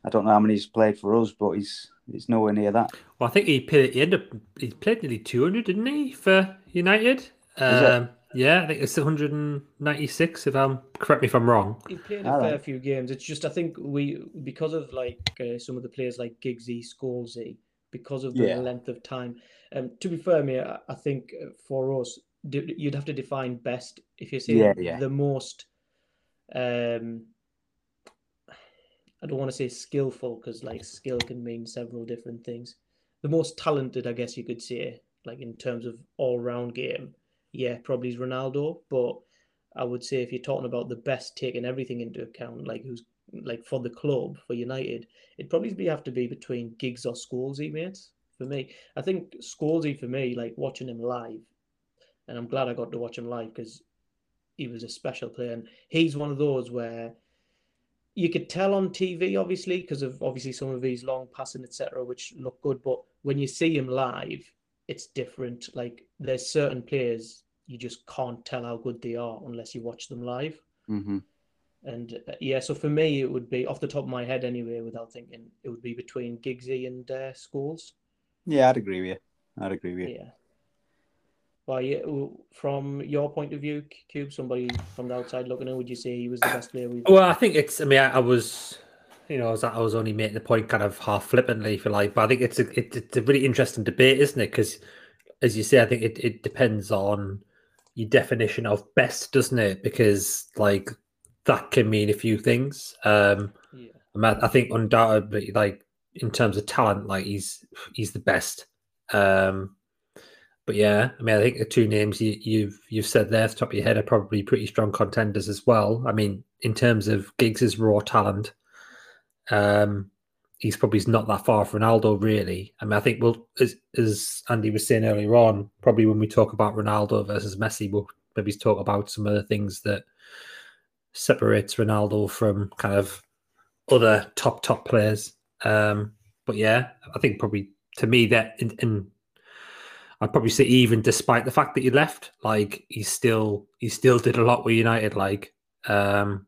I don't know how many he's played for us, but he's he's nowhere near that. well, I think he played. He ended up he played nearly two hundred, didn't he, for United? Um, yeah, I think it's one hundred and ninety six. If I'm correct me if I'm wrong. He played a All fair right. few games. It's just I think we because of like uh, some of the players like Giggsy, Scholesy, because of the Yeah. length of time. Um, to be fair, I, I think uh, for us, you'd have to define best if you're saying Yeah, yeah. the most. Um, I don't want to say skillful because like skill can mean several different things. The most talented, I guess you could say, like in terms of all round game, yeah, probably is Ronaldo. But I would say if you're talking about the best, taking everything into account, like who's like for the club for United, it'd probably have to be between Giggs or Scholesy, mate. For me, I think Scholesy for me, like watching him live, and I'm glad I got to watch him live because he was a special player, and he's one of those where you could tell on TV, obviously, because of obviously some of his long passing, etc., which look good. But when you see him live, it's different. Like there's certain players you just can't tell how good they are unless you watch them live. hmm And uh, yeah, so for me, it would be off the top of my head anyway, without thinking, it would be between Giggsy and uh, Scholes. Yeah, I'd agree with you. I'd agree with you. Yeah. Well, yeah, from your point of view, Cube, somebody from the outside looking in, would you say he was the best player we've? Well, I think it's. I mean, I, I was, you know, I was, I was only making the point kind of half flippantly, if you like, but I think it's a it, it's a really interesting debate, isn't it? Because, as you say, I think it, it depends on your definition of best, doesn't it? Because like that can mean a few things. Um, Yeah. I, I think undoubtedly, like in terms of talent, like he's he's the best. Um, but yeah, I mean, I think the two names you, you've you've said there, off the top of your head, are probably pretty strong contenders as well. I mean, in terms of Giggs's raw talent, um, he's probably not that far from Ronaldo, really. I mean, I think we'll, as, as Andy was saying earlier on, probably when we talk about Ronaldo versus Messi, we'll maybe talk about some of the things that separates Ronaldo from kind of other top top players. Um, but yeah, I think probably to me that in, in I'd probably say even despite the fact that he left, like he still he still did a lot with United. Like um,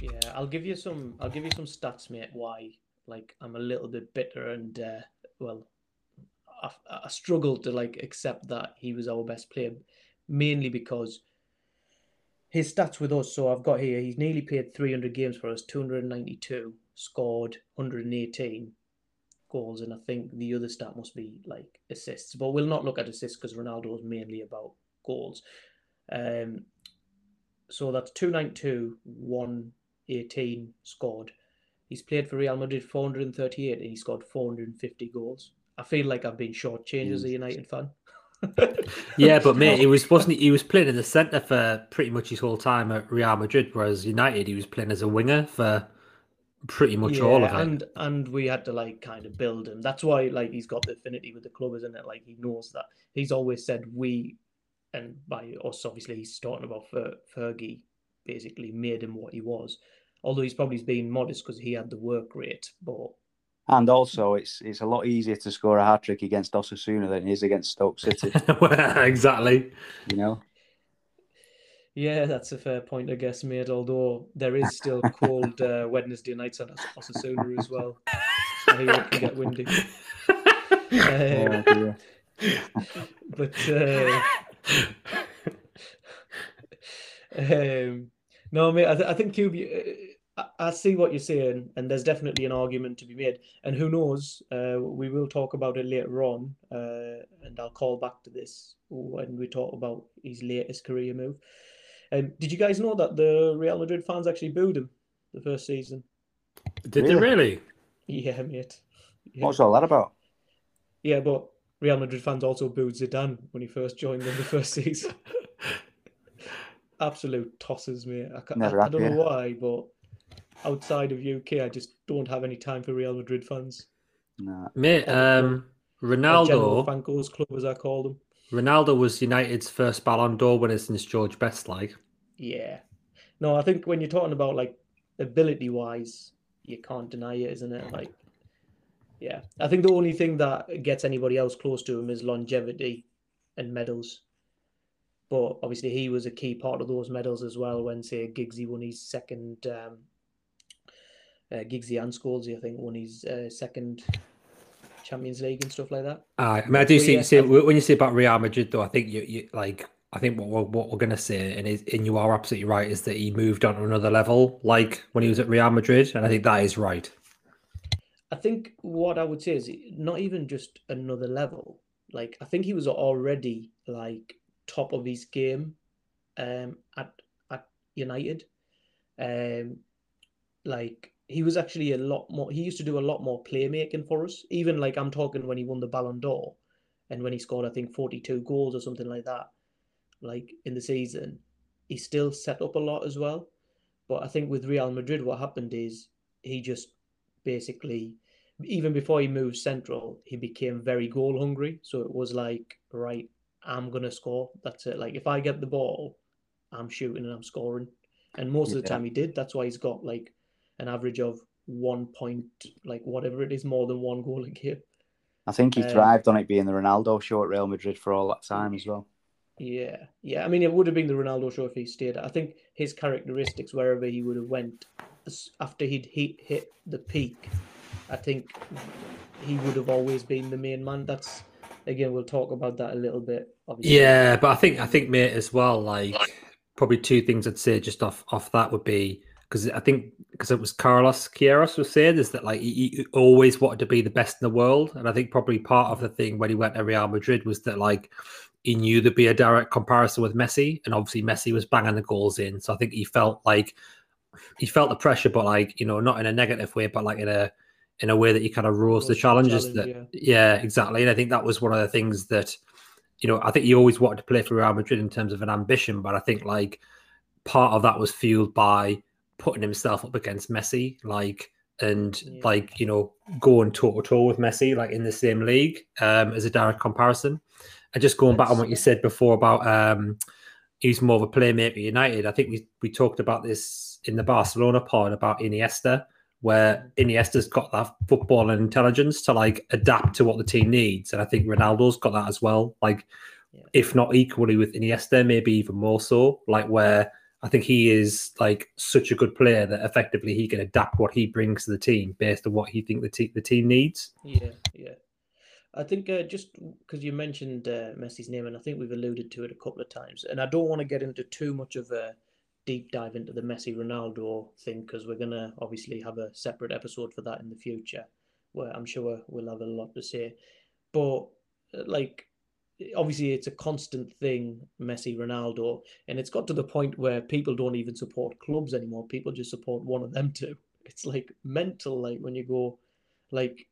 Yeah, I'll give you some. I'll give you some stats, mate. Why? Like, I'm a little bit bitter, and uh, well, I, I struggled to like accept that he was our best player, mainly because his stats with us. So I've got here. He's nearly played 300 games for us, 292, scored 118 goals, and I think the other stat must be like assists. But we'll not look at assists because Ronaldo is mainly about goals. Um, so that's 292, 118 scored. He's played for Real Madrid 438 and he scored 450 goals. I feel like I've been shortchanged as a United fan. <laughs> yeah, but mate, he was wasn't he, he was playing in the centre for pretty much his whole time at Real Madrid, whereas United he was playing as a winger for pretty much all of it. And and we had to like kind of build him. That's why like he's got the affinity with the club, isn't it? Like he knows that. He's always said we, and by us obviously he's talking about Fer- Fergie, basically made him what he was. Although he's probably been modest because he had the work rate, but And also, it's it's a lot easier to score a hat trick against Osasuna than it is against Stoke City. <laughs> exactly. you know. Yeah, that's a fair point, I guess, made. Although there is still <laughs> cold uh, Wednesday nights at Os- Osasuna as well. I hear it can get windy. <laughs> Oh, Um, dear. but uh, um, no, mate. I, th- I think Cube. You- I, I see what you're saying, and there's definitely an argument to be made. And who knows? Uh, we will talk about it later on, uh, and I'll call back to this when we talk about his latest career move. Um, did you guys know that the Real Madrid fans actually booed him the first season? Did they really? Yeah, mate. Yeah. What's all that about? Yeah, but Real Madrid fans also booed Zidane when he first joined them the first season. <laughs> Absolute tosses, mate. I, I, I don't know why, but outside of UK, I just don't have any time for Real Madrid fans. Nah. Mate, um, general Ronaldo. Franco's club, as I call them. Ronaldo was United's first Ballon d'Or winner since George Best. Like, Yeah. No, I think when you're talking about like ability wise, you can't deny it, isn't it? Like, yeah. I think the only thing that gets anybody else close to him is longevity and medals. But obviously, he was a key part of those medals as well when, say, Giggsy won his second, um, uh, Giggsy and I think, won his uh, second Champions League and stuff like that. Aye, I mean, I do see, yeah, see I- when you say about Real Madrid, though. I think you, you like. I think what we're, what we're gonna say, and is, and you are absolutely right, is that he moved on to another level, like when he was at Real Madrid, and I think that is right. I think what I would say is not even just another level. Like I think he was already like top of his game um at at United. Um like he was actually a lot more he used to do a lot more playmaking for us. Even like I'm talking when he won the Ballon d'Or and when he scored I think 42 goals or something like that like in the season, he still set up a lot as well. But I think with Real Madrid what happened is he just basically even before he moved central, he became very goal hungry. So it was like, right, I'm gonna score. That's it. Like if I get the ball, I'm shooting and I'm scoring. And most of the time he did. That's why he's got like an average of one point, like whatever it is, more than one goal a game. I think he Um, thrived on it being the Ronaldo show at Real Madrid for all that time as well. Yeah, yeah. I mean, it would have been the Ronaldo show if he stayed. I think his characteristics, wherever he would have went, after he'd hit hit the peak, I think he would have always been the main man. That's again, we'll talk about that a little bit. Obviously. Yeah, but I think I think mate as well. Like probably two things I'd say just off off that would be because I think because it was Carlos Queiroz was saying is that like he, he always wanted to be the best in the world, and I think probably part of the thing when he went to Real Madrid was that like he knew there'd be a direct comparison with Messi, and obviously Messi was banging the goals in, so I think he felt like he felt the pressure, but like you know not in a negative way, but like in a in a way that he kind of rose the challenges challenge, that yeah exactly, and I think that was one of the things that you know, I think he always wanted to play for Real Madrid in terms of an ambition, but I think like part of that was fueled by putting himself up against Messi, like and Yeah. like you know going toe to toe with Messi, like in the same league, um, as a direct comparison. And just going back on what you said before about um, he's more of a playmaker United. I think we we talked about this in the Barcelona pod about Iniesta, where Iniesta's got that football and intelligence to like adapt to what the team needs, and I think Ronaldo's got that as well. Like, Yeah. if not equally with Iniesta, maybe even more so. Like where I think he is like such a good player that effectively he can adapt what he brings to the team based on what he think the te- the team needs. Yeah, yeah. I think uh, just because you mentioned uh, Messi's name, and I think we've alluded to it a couple of times, and I don't want to get into too much of a deep dive into the Messi Ronaldo thing because we're gonna obviously have a separate episode for that in the future, where I'm sure we'll have a lot to say. But uh, like, obviously, it's a constant thing, Messi Ronaldo, and it's got to the point where people don't even support clubs anymore. People just support one of them two. <laughs> It's like mental, like when you go, like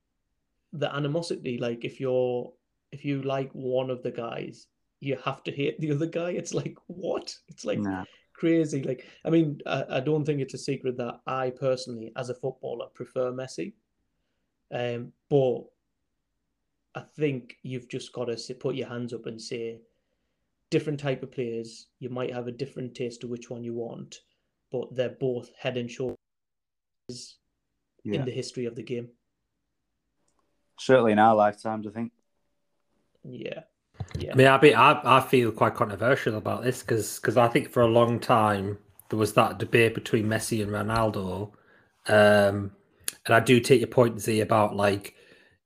the animosity like if you're if you like one of the guys you have to hate the other guy it's like what it's like Nah. crazy like i mean I, I don't think it's a secret that i personally as a footballer prefer messi um but i think you've just got to sit, put your hands up and say different type of players you might have a different taste to which one you want but they're both head and shoulders Yeah. in the history of the game Certainly in our lifetimes, I think. yeah yeah I mean, I be I, I feel quite controversial about this because I think for a long time there was that debate between Messi and Ronaldo, um, and I do take your point, Z, about like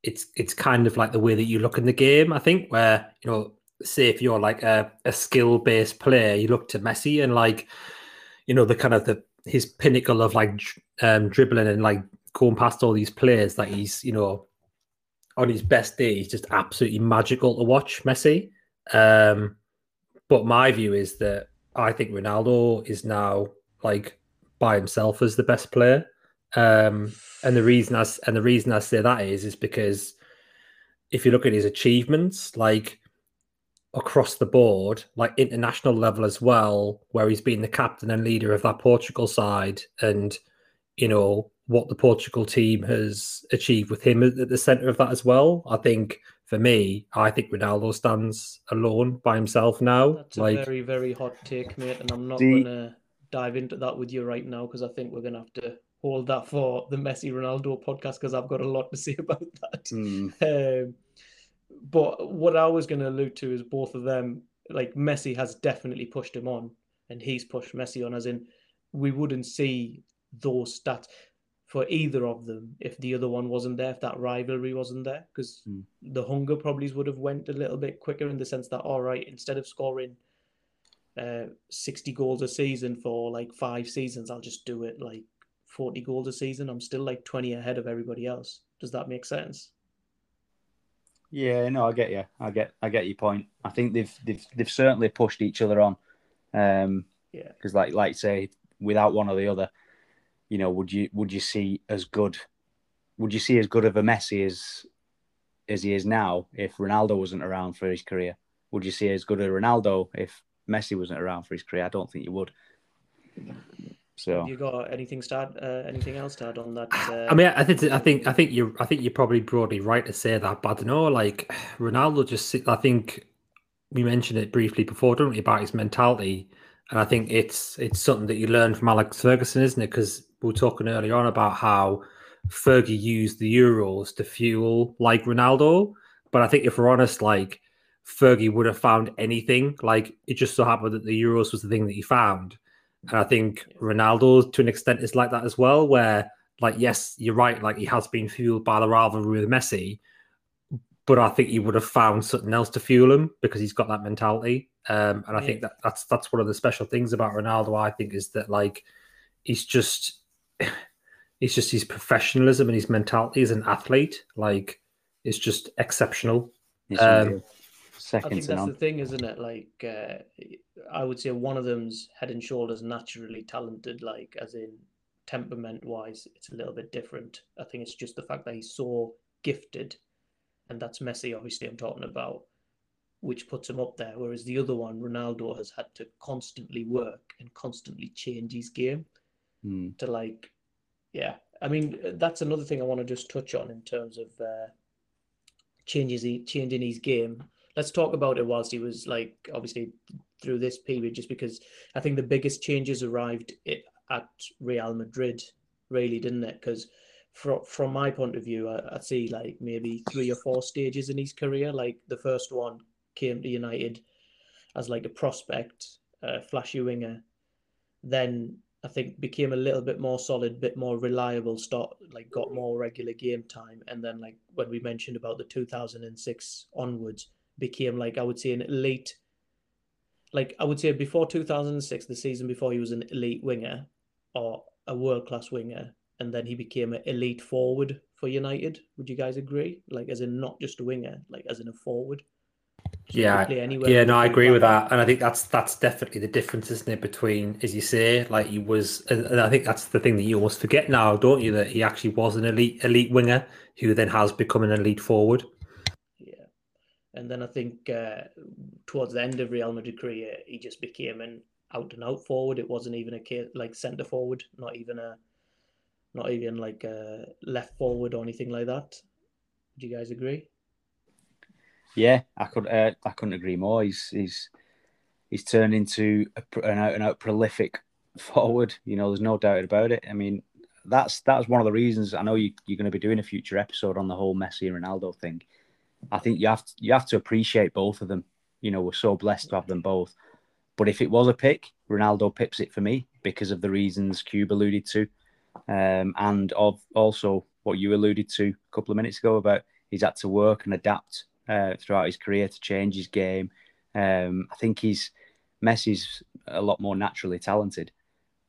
it's it's kind of like the way that you look in the game. I think where you know, say if you're like a, a skill based player, you look to Messi and like you know the kind of the his pinnacle of like um, dribbling and like going past all these players that he's you know on his best day he's just absolutely magical to watch Messi. Um, but my view is that I think Ronaldo is now like by himself as the best player. Um, and the reason I and the reason I say that is is because if you look at his achievements, like across the board, like international level as well, where he's been the captain and leader of that Portugal side, and you know what the Portugal team has achieved with him at the center of that as well. I think for me, I think Ronaldo stands alone by himself now. That's like, a very, very hot take, mate, and I'm not the... gonna dive into that with you right now because I think we're gonna have to hold that for the Messi Ronaldo podcast because I've got a lot to <laughs> say about that. Mm. Um, but what I was going to allude to is both of them, like Messi has definitely pushed him on, and he's pushed Messi on, as in we wouldn't see those stats for either of them if the other one wasn't there, if that rivalry wasn't there, because mm. the hunger probably would have went a little bit quicker in the sense that all right, instead of scoring uh, 60 goals a season for like five seasons, I'll just do it like 40 goals a season. I'm still like 20 ahead of everybody else. Does that make sense? Yeah, no, I get you. I get, I get your point. I think they've they've they've certainly pushed each other on. Um, yeah. Because like like say, without one or the other, you know, would you would you see as good? Would you see as good of a Messi as as he is now if Ronaldo wasn't around for his career? Would you see as good a Ronaldo if Messi wasn't around for his career? I don't think you would. So Have you got anything to add? Uh, anything else to add on that? Uh... I mean, I think I think I think you I think you're probably broadly right to say that, but I don't know. Like Ronaldo, just I think we mentioned it briefly before, don't we, about his mentality, and I think it's it's something that you learn from Alex Ferguson, isn't it? Because we were talking earlier on about how Fergie used the Euros to fuel like Ronaldo, but I think if we're honest, like Fergie would have found anything. Like it just so happened that the Euros was the thing that he found and I think Ronaldo, to an extent, is like that as well, where, like, yes, you're right, like, he has been fueled by the rivalry with Messi, but I think he would have found something else to fuel him because he's got that mentality. Um, and I yeah. think that that's that's one of the special things about Ronaldo. I think is that like he's just <sighs> he's just his professionalism and his mentality as an athlete. Like it's just exceptional. um, I think that's the thing, isn't it? Like, uh, I would say one of them's head and shoulders naturally talented, like as in temperament wise, it's a little bit different. I think it's just the fact that he's so gifted, and that's Messi, obviously, I'm talking about, which puts him up there. Whereas the other one, Ronaldo, has had to constantly work and constantly change his game mm. to like, yeah. I mean, that's another thing I want to just touch on in terms of uh, changes, changing his game let's talk about it whilst he was like obviously through this period, just because I think the biggest changes arrived at Real Madrid, really, didn't it? Because from from my point of view, I, I see like maybe three or four stages in his career. Like the first one came to United as like a prospect, a flashy winger. Then I think became a little bit more solid, bit more reliable. Start like got more regular game time, and then like when we mentioned about the 2006 onwards, became like I would say an elite. Like I would say before 2006, the season before he was an elite winger or a world class winger, and then he became an elite forward for United. Would you guys agree? Like as in not just a winger, like as in a forward. So yeah, yeah, no, I agree with that, and I think that's that's definitely the difference, isn't it? Between, as you say, like he was, and I think that's the thing that you almost forget now, don't you? That he actually was an elite elite winger who then has become an elite forward. And then I think uh, towards the end of Real Madrid career, he just became an out and out forward. It wasn't even a case like centre forward, not even a, not even like a left forward or anything like that. Do you guys agree? Yeah, I could. Uh, I couldn't agree more. He's he's he's turned into a, an out and out prolific <laughs> forward. You know, there's no doubt about it. I mean, that's that's one of the reasons I know you, you're going to be doing a future episode on the whole Messi and Ronaldo thing. I think you have to, you have to appreciate both of them. You know, we're so blessed to have them both. But if it was a pick, Ronaldo pips it for me because of the reasons Cube alluded to, um, and of also what you alluded to a couple of minutes ago about he's had to work and adapt uh, throughout his career to change his game. Um, I think he's Messi's a lot more naturally talented,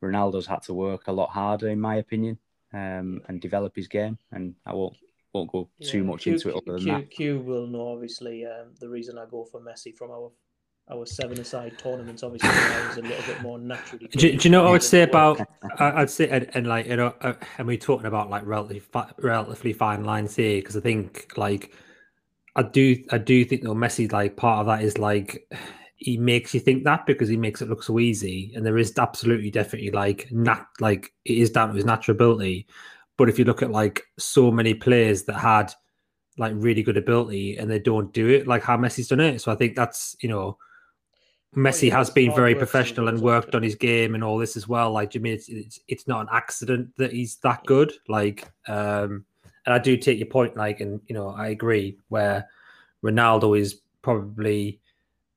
Ronaldo's had to work a lot harder, in my opinion, um, and develop his game. And I won't won't go too Yeah, much Q, into it other than Q, that. Q will know obviously um, the reason I go for Messi from our our seven aside tournaments. Obviously, I was a little bit more naturally. Do, do you know what I would say about? I- I'd say and, and like you know, uh, and we're talking about like relatively fi- relatively fine lines here because I think like I do I do think though Messi like part of that is like he makes you think that because he makes it look so easy and there is absolutely definitely like not like it is down to his natural ability but if you look at like so many players that had like really good ability and they don't do it like how Messi's done it so I think that's you know Messi yeah, has been very professional and worked on his game and all this as well. Like, do you mean it's, it's it's not an accident that he's that good? Like, um, and I do take your point. Like, and you know, I agree. Where Ronaldo is probably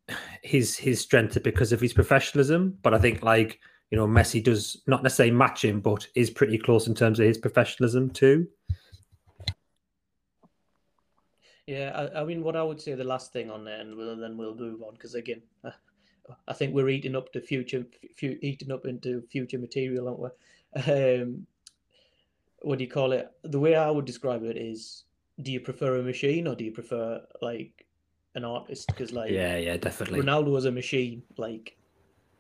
<sighs> his his strength because of his professionalism, but I think like you know, Messi does not necessarily match him, but is pretty close in terms of his professionalism too. Yeah, I, I mean, what I would say the last thing on there, and we'll, then we'll move on because again, uh, I think we're eating up the future, fu- eating up into future material, aren't we? Um, what do you call it? The way I would describe it is: Do you prefer a machine or do you prefer like an artist? Because like Yeah, yeah, definitely. Ronaldo was a machine. Like,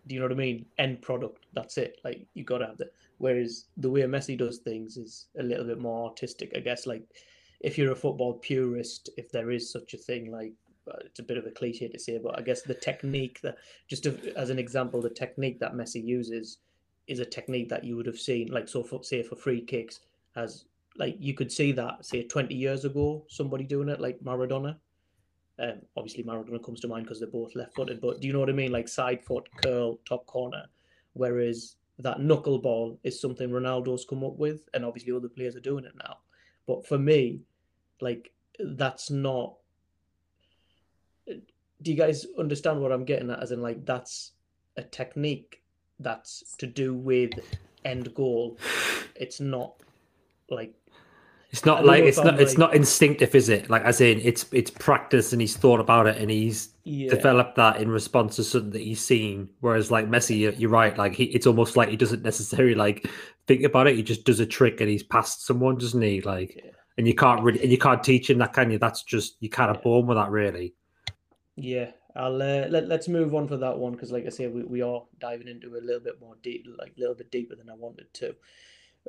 do you know what I mean? End product. That's it. Like, you got to have that. Whereas the way Messi does things is a little bit more artistic, I guess. Like, if you're a football purist, if there is such a thing, like, uh, it's a bit of a cliche to say, but I guess the technique that, just to, as an example, the technique that Messi uses is a technique that you would have seen, like, so for, say for free kicks, as like you could see that, say, 20 years ago, somebody doing it, like Maradona. Um, obviously, Maradona comes to mind because they're both left-footed. But do you know what I mean? Like side foot, curl, top corner. Whereas that knuckleball is something Ronaldo's come up with, and obviously other players are doing it now. But for me, like that's not. Do you guys understand what I'm getting at? As in, like that's a technique that's to do with end goal. It's not like It's not like it's not I'm, it's not instinctive, is it? Like as in it's it's practice and he's thought about it and he's yeah, developed that in response to something that he's seen. Whereas like Messi, you're, you're right. Like he, it's almost like he doesn't necessarily like think about it. He just does a trick and he's past someone, doesn't he? Like, Yeah. and you can't really and you can't teach him that, can you? That's just you kind of Yeah. born with that, really. Yeah, I'll uh, let let's move on for that one because, like I say, we, we are diving into a little bit more deep, like a little bit deeper than I wanted to.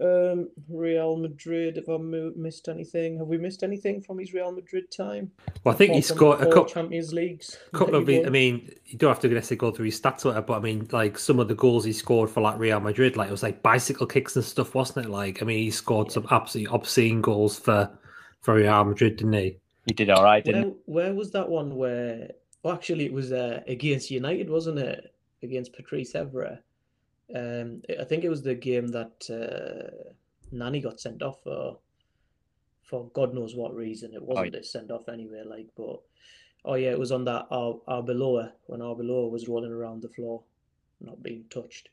Um, Real Madrid. Have I mo- missed anything? Have we missed anything from his Real Madrid time? Well, I think he Apart from the scored a four couple. Champions Leagues. that couple of I mean, you don't have to necessarily go through his stats or whatever, but I mean, like some of the goals he scored for like Real Madrid, like it was like bicycle kicks and stuff, wasn't it? Like, I mean, he scored some absolutely obscene goals for for Real Madrid, didn't he? He did all right, didn't Where where was that one where? Well, actually, it was uh, against United, wasn't it? Against Patrice Evra. Um, I think it was the game that uh, Nani got sent off for, for God knows what reason. It wasn't a send off anyway. Like, but oh yeah, it was on that Ar- Arbeloa when Arbeloa was rolling around the floor, not being touched.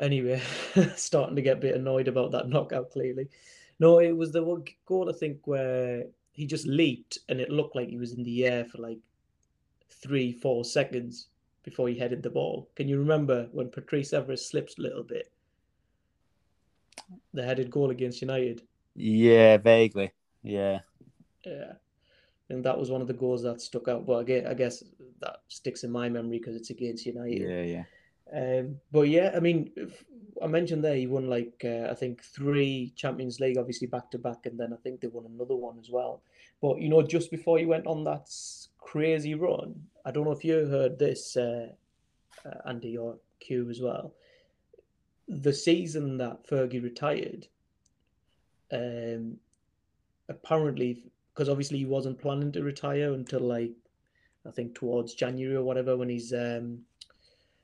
Anyway, <laughs> starting to get a bit annoyed about that knockout. Clearly, no, it was the one goal I think where he just leaped and it looked like he was in the air for like three, four seconds before he headed the ball. Can you remember when Patrice Evra slipped a little bit? The headed goal against United. Yeah, vaguely. Yeah. Yeah. And that was one of the goals that stuck out. But I guess, I guess that sticks in my memory because it's against United. Yeah, yeah. Um, but yeah, I mean, I mentioned there he won like uh, I think three Champions League, obviously back to back, and then I think they won another one as well. But you know, just before he went on that crazy run, I don't know if you heard this, uh, uh, Andy or Q as well. The season that Fergie retired, um, apparently, because obviously he wasn't planning to retire until like I think towards January or whatever when his um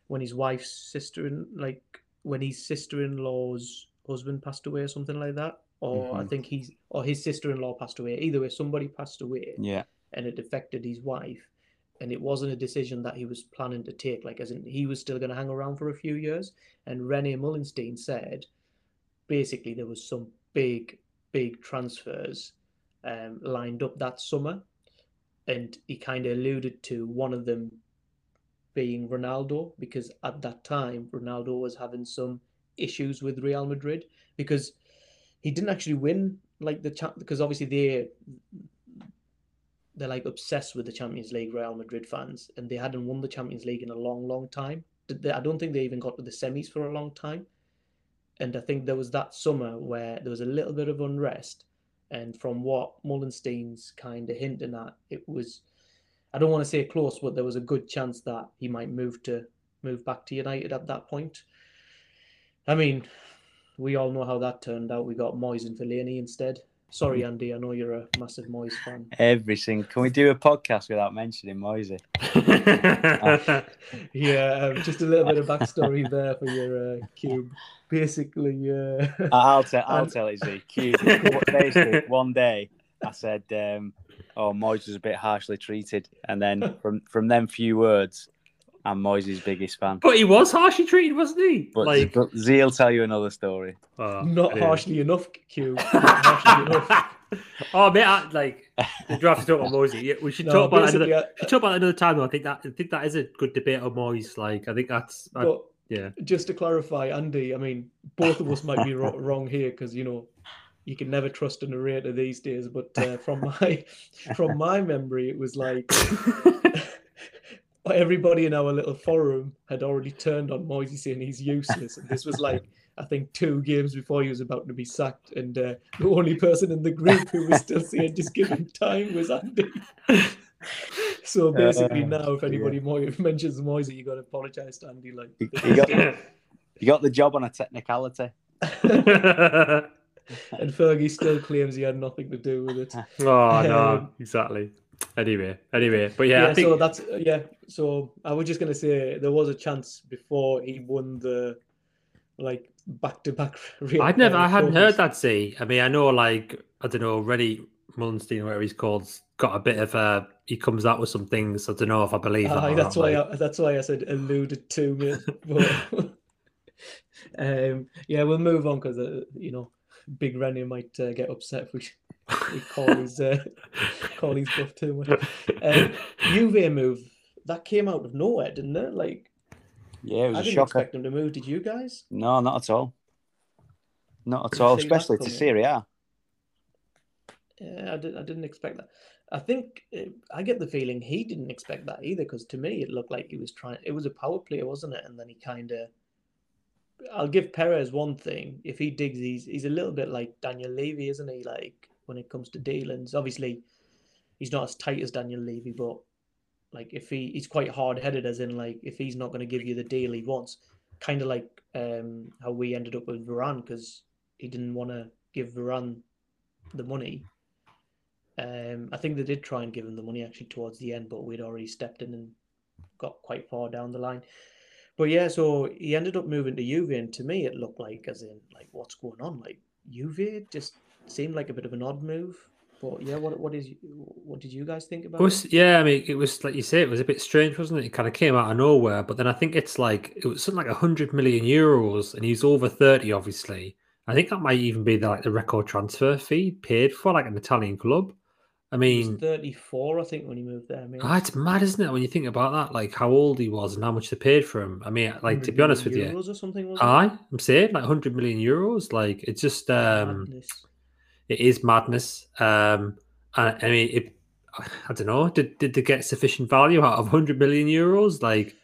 when his wife's sister in like when his sister-in-law's husband passed away or something like that or I Mhm. think he's or his sister-in-law passed away either way somebody passed away Yeah. And it affected his wife. And it wasn't a decision that he was planning to take like as in he was still going to hang around for a few years. And Rene Meulensteen said basically there was some big big transfers um, lined up that summer. And he kind of alluded to one of them being Ronaldo because at that time Ronaldo was having some issues with Real Madrid because he didn't actually win like the champ because obviously they they're like obsessed with the Champions League Real Madrid fans and they hadn't won the Champions League in a long long time. I don't think they even got to the semis for a long time. And I think there was that summer where there was a little bit of unrest and from what Meulensteen kind of hinting at, it was I don't want to say close, but there was a good chance that he might move to move back to United at that point. I mean, we all know how that turned out. We got Moyes and Fellaini instead. Sorry, Andy. I know you're a massive Moyes fan. Everything. Can we do a podcast without mentioning Moisey? <laughs> yeah, um, just a little bit of backstory there for your uh, cube. Basically, uh, I'll tell. <laughs> I'll tell it. Z. Cube. Basically, one day I said, um, "Oh, Moyes was a bit harshly treated," and then from from them few words, I'm Moyes' biggest fan. But he was harshly treated, wasn't he? But like, Z will tell you another story. Uh, Not yeah. harshly enough, Q. <laughs> harshly enough. <laughs> oh, mate, I, like the draft to talk about Moyes. Yeah, we should no, talk about another. I, should talk about another time. Though. I think that I think that is a good debate on Moyes. Like, I think that's. I, yeah. Just to clarify, Andy, I mean, both of us might be <laughs> wrong here because you know you can never trust a narrator these days. But uh, from my from my memory, it was like everybody in our little forum had already turned on Moisey saying he's useless, and this was like I think two games before he was about to be sacked, and uh, the only person in the group who was still saying just give him time was Andy. <laughs> so basically, uh, now if anybody yeah. mentions Moisey, you got to apologise to Andy. Like you got, <laughs> you got the job on a technicality. <laughs> and Fergie still claims he had nothing to do with it. Oh no, um, exactly. Anyway, anyway, but yeah, yeah think... so that's yeah. So I was just gonna say there was a chance before he won the like back to back. I'd never, I hadn't heard that. See, I mean, I know like I don't know, Rennie Meulensteen, whatever he's called, got a bit of a. He comes out with some things. I don't know if I believe uh, that. That's why. Like... I, that's why I said alluded to me. <laughs> but, <laughs> um, yeah, we'll move on because uh, you know, Big Rennie might uh, get upset if we his uh, <laughs> his buff too much. Um, Juve move that came out of nowhere, didn't it? Like, yeah, it was I a didn't shocker. expect him to move. Did you guys? No, not at all. Not at all, especially to Serie A. Yeah, I, did, I didn't expect that. I think it, uh, I get the feeling he didn't expect that either because to me it looked like he was trying. It was a power play, wasn't it? And then he kind of I'll give Perez one thing. If he digs, he's he's a little bit like Daniel Levy, isn't he? Like when it comes to dealings. Obviously, he's not as tight as Daniel Levy, but like if he he's quite hard headed, as in like if he's not going to give you the deal he wants, kind of like um, how we ended up with Varane because he didn't want to give Varane the money. Um, I think they did try and give him the money actually towards the end, but we'd already stepped in and got quite far down the line. But yeah, so he ended up moving to Juve, and to me, it looked like, as in, like, what's going on? Like, Juve just seemed like a bit of an odd move. But yeah, what what is what did you guys think about? It was, it? Yeah, I mean, it was like you say, it was a bit strange, wasn't it? It kind of came out of nowhere. But then I think it's like it was something like hundred million euros, and he's over thirty, obviously. I think that might even be the, like the record transfer fee paid for like an Italian club. I mean, 34, I think, when he moved there. i Oh, it's mad, isn't it? When you think about that, like how old he was and how much they paid for him. I mean, like to be honest with you, or something. I, I'm saying like 100 million euros. Like it's just, um, madness. It is madness. Um, I, I mean, it, I don't know. Did did they get sufficient value out of 100 million euros? Like,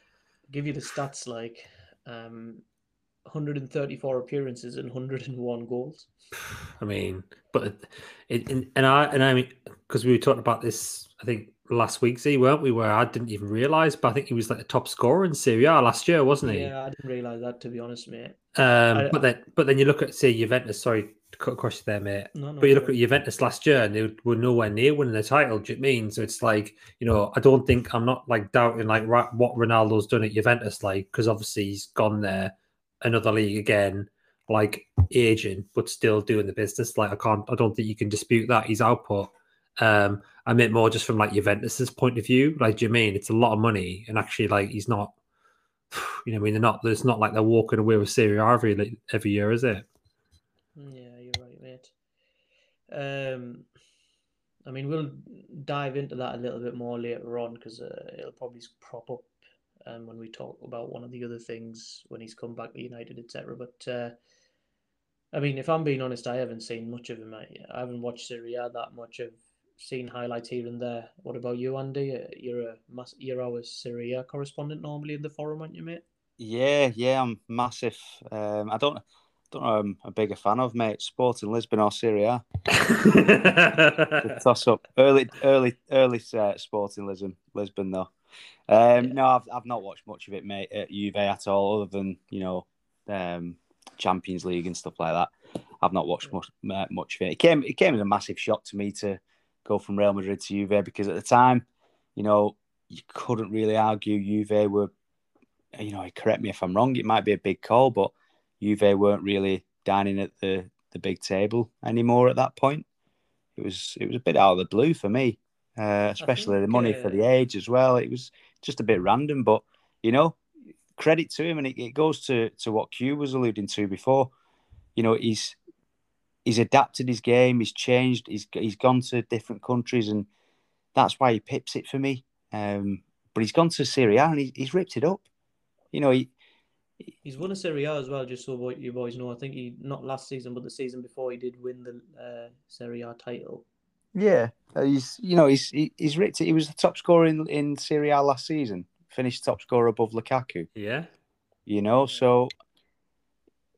give you the stats. Like, um, 134 appearances and 101 goals. I mean, but it, and, and I and I mean because we were talking about this, I think last week, see, weren't we? Where I didn't even realize, but I think he was like the top scorer in Serie A last year, wasn't he? Yeah, I didn't realize that to be honest, mate. Um, I, but then, but then you look at say Juventus. Sorry to cut across there, mate. No, no, but you look at Juventus last year, and they were nowhere near winning the title. Do you mean? So it's like you know, I don't think I'm not like doubting like what Ronaldo's done at Juventus, like because obviously he's gone there another league again, like aging, but still doing the business. Like I can't, I don't think you can dispute that his output. Um, I meant more just from like Juventus's point of view. Like, do you mean it's a lot of money, and actually, like he's not. You know, I mean, they're not. It's not like they're walking away with Serie A every every year, is it? Yeah, you're right, mate. Um, I mean, we'll dive into that a little bit more later on because uh, it'll probably prop up um, when we talk about one of the other things when he's come back to United, etc. But uh, I mean, if I'm being honest, I haven't seen much of him. I, I haven't watched Serie A that much. I've seen highlights here and there. What about you, Andy? Uh, you're a you're our Serie A correspondent normally in the forum, aren't you, mate? Yeah, yeah, I'm massive. Um, I don't, don't know. I'm a bigger fan of mate. Sporting Lisbon or Syria? <laughs> Toss up early, early, early uh, Sporting Lisbon, Lisbon though. Um, yeah. No, I've I've not watched much of it, mate, at Juve at all, other than you know, um, Champions League and stuff like that. I've not watched much much of it. It came it came as a massive shock to me to go from Real Madrid to Juve because at the time, you know, you couldn't really argue Juve were, you know, correct me if I'm wrong. It might be a big call, but Juve weren't really dining at the the big table anymore at that point. It was it was a bit out of the blue for me, uh, especially think, the money uh... for the age as well. It was just a bit random, but you know, credit to him, and it, it goes to to what Q was alluding to before. You know, he's he's adapted his game, he's changed, he's he's gone to different countries, and that's why he pips it for me. Um, but he's gone to Serie A and he, he's ripped it up. You know, he, He's won a Serie A as well, just so you boys know. I think he not last season, but the season before, he did win the uh, Serie A title. Yeah, uh, he's you know he's he, he's ripped it. He was the top scorer in in Serie A last season. Finished top scorer above Lukaku. Yeah, you know, so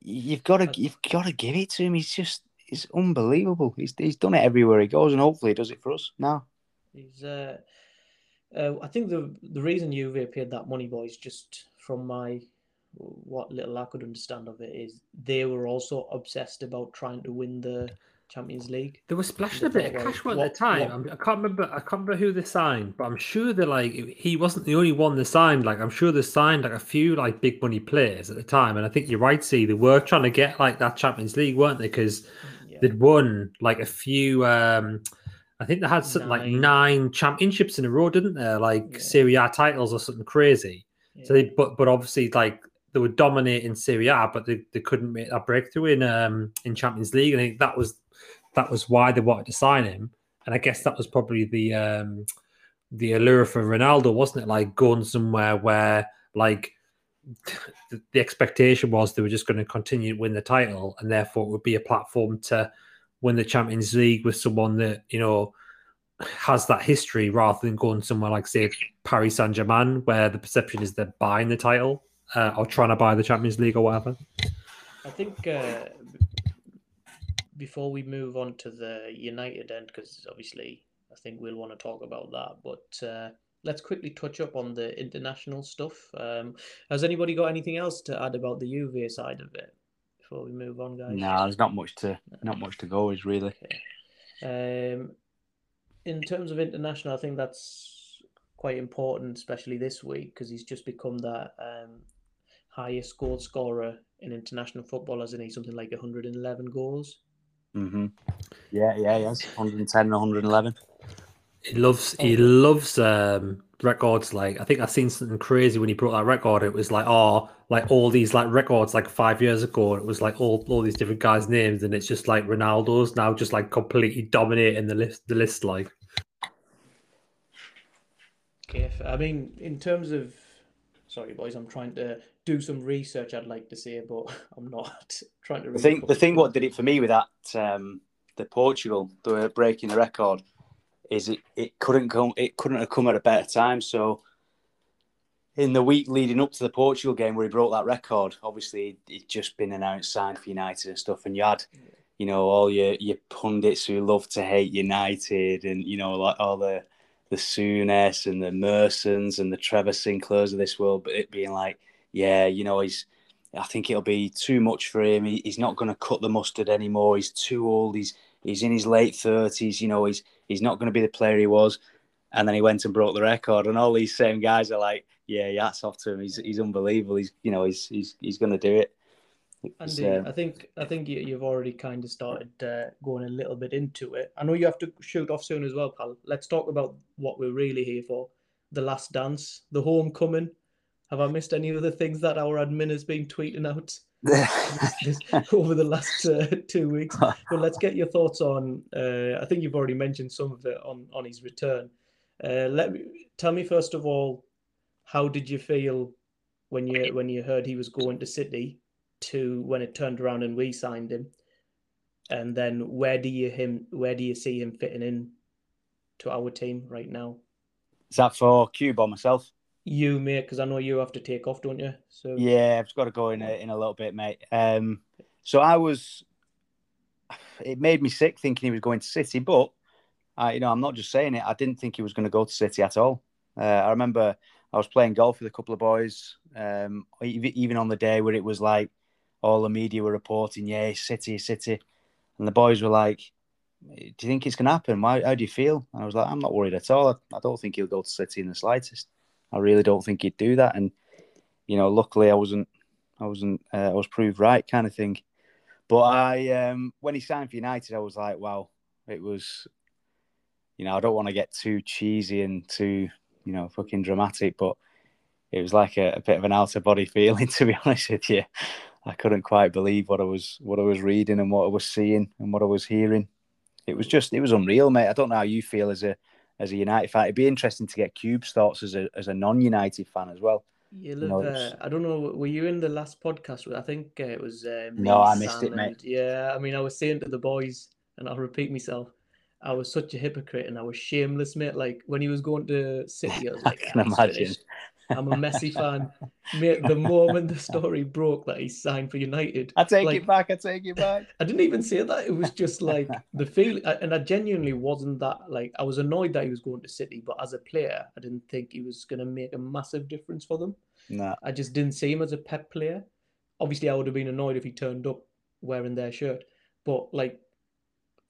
you've got to you've got to give it to him. He's just he's unbelievable. He's he's done it everywhere he goes, and hopefully he does it for us now. He's uh, uh I think the the reason Juve paid that money, boys, just from my what little I could understand of it is they were also obsessed about trying to win the Champions League. They were splashing a bit of cash at the time. What, I can't remember. I can't remember who they signed, but I'm sure they like he wasn't the only one they signed. Like I'm sure they signed like a few like big money players at the time, and I think you're right. See, they were trying to get like that Champions League, weren't they? Because yeah. they'd won like a few. um I think they had something nine. like nine championships in a row, didn't they? Like yeah. Serie A titles or something crazy. Yeah. So they, but but obviously like they were dominating Serie A, but they, they couldn't make that breakthrough in um in Champions League. I think that was that was why they wanted to sign him, and I guess that was probably the um the allure for Ronaldo, wasn't it? Like going somewhere where like the, expectation was they were just going to continue to win the title, and therefore it would be a platform to win the Champions League with someone that you know has that history rather than going somewhere like say Paris Saint Germain, where the perception is they're buying the title uh, or trying to buy the Champions League or whatever. I think uh, before we move on to the United end, because obviously I think we'll want to talk about that, but uh, let's quickly touch up on the international stuff. Um, has anybody got anything else to add about the Juve side of it before we move on, guys? No, there's not much to not much to go. Is really. Okay. Um, in terms of international, I think that's quite important, especially this week, because he's just become that um, highest goal scorer in international football, hasn't he? Something like 111 goals. Mm-hmm. Yeah, yeah, yes, 110 and 111. He loves he loves um, records. Like I think I've seen something crazy when he brought that record. It was like oh, like all these like records like five years ago. It was like all all these different guys' names, and it's just like Ronaldo's now just like completely dominating the list. The list like. Okay, I mean, in terms of, sorry boys, I'm trying to do some research. I'd like to say, but <laughs> I'm not <laughs> trying to. The thing, the thing, what did it for me with that um, the Portugal, they were breaking the record, is it it couldn't come, it couldn't have come at a better time. So in the week leading up to the Portugal game where he broke that record, obviously it just been announced signed for United and stuff, and you had. You know all your your pundits who love to hate United, and you know like all the the Souness and the Mersons and the Trevor Sinclairs of this world, but it being like, yeah, you know, he's. I think it'll be too much for him. He, he's not going to cut the mustard anymore. He's too old. He's he's in his late thirties. You know, he's he's not going to be the player he was. And then he went and broke the record. And all these same guys are like, yeah, hats off to him. He's he's unbelievable. He's you know he's he's he's going to do it. Andy, uh, I think I think you, have already kind of started uh, going a little bit into it. I know you have to shoot off soon as well, pal. Let's talk about what we're really here for: the last dance, the homecoming, have I missed any of the things that our admin has been tweeting out <laughs> over the last uh, two weeks? <laughs> But let's get your thoughts on. Uh, I think you've already mentioned some of it on on his return. Uh, let me tell me first of all, how did you feel when you when you heard he was going to City to when it turned around and we signed him? And then where do you him where do you see him fitting in to our team right now? Is that for Cube or myself? You, mate, because I know you have to take off, don't you? So Yeah, I've got to go in a, in a little bit, mate. Um, so I was, it made me sick thinking he was going to City, but I, you know, I'm not just saying it. I didn't think he was going to go to City at all. Uh, I remember I was playing golf with a couple of boys, um, even on the day where it was like all the media were reporting, yeah, City, City, and the boys were like, "Do you think it's going to happen? Why? How do you feel?" And I was like, "I'm not worried at all. I, I don't think he'll go to City in the slightest. I really don't think he'd do that." And you know, luckily I wasn't, I wasn't, uh, I was proved right, kind of thing. But I, um, when he signed for United, I was like, wow, it was, you know, I don't want to get too cheesy and too, you know, fucking dramatic, but it was like a, a bit of an out of body feeling, <laughs> to be honest with you. I couldn't quite believe what I was, what I was reading and what I was seeing and what I was hearing. It was just, it was unreal, mate. I don't know how you feel as a, as a United fan. It'd be interesting to get Cube's thoughts as a, as a non-United fan as well. You You know, Uh, I don't know. Were you in the last podcast? I think uh, it was. Uh, No, I missed Sam, it, mate. and- yeah, I mean, I was saying to the boys, and I'll repeat myself. I was such a hypocrite, and I was shameless, mate. Like when he was going to City, I was <laughs> I like, can "Ah, imagine. finished." I'm a Messi fan, mate. The moment the story broke that he signed for United, I take like, it back. I take it back. <laughs> I didn't even say that. It was just like the feeling, and I genuinely wasn't that like I was annoyed that he was going to City, but as a player, I didn't think he was going to make a massive difference for them. No, I just didn't see him as a pep player. Obviously, I would have been annoyed if he turned up wearing their shirt, but like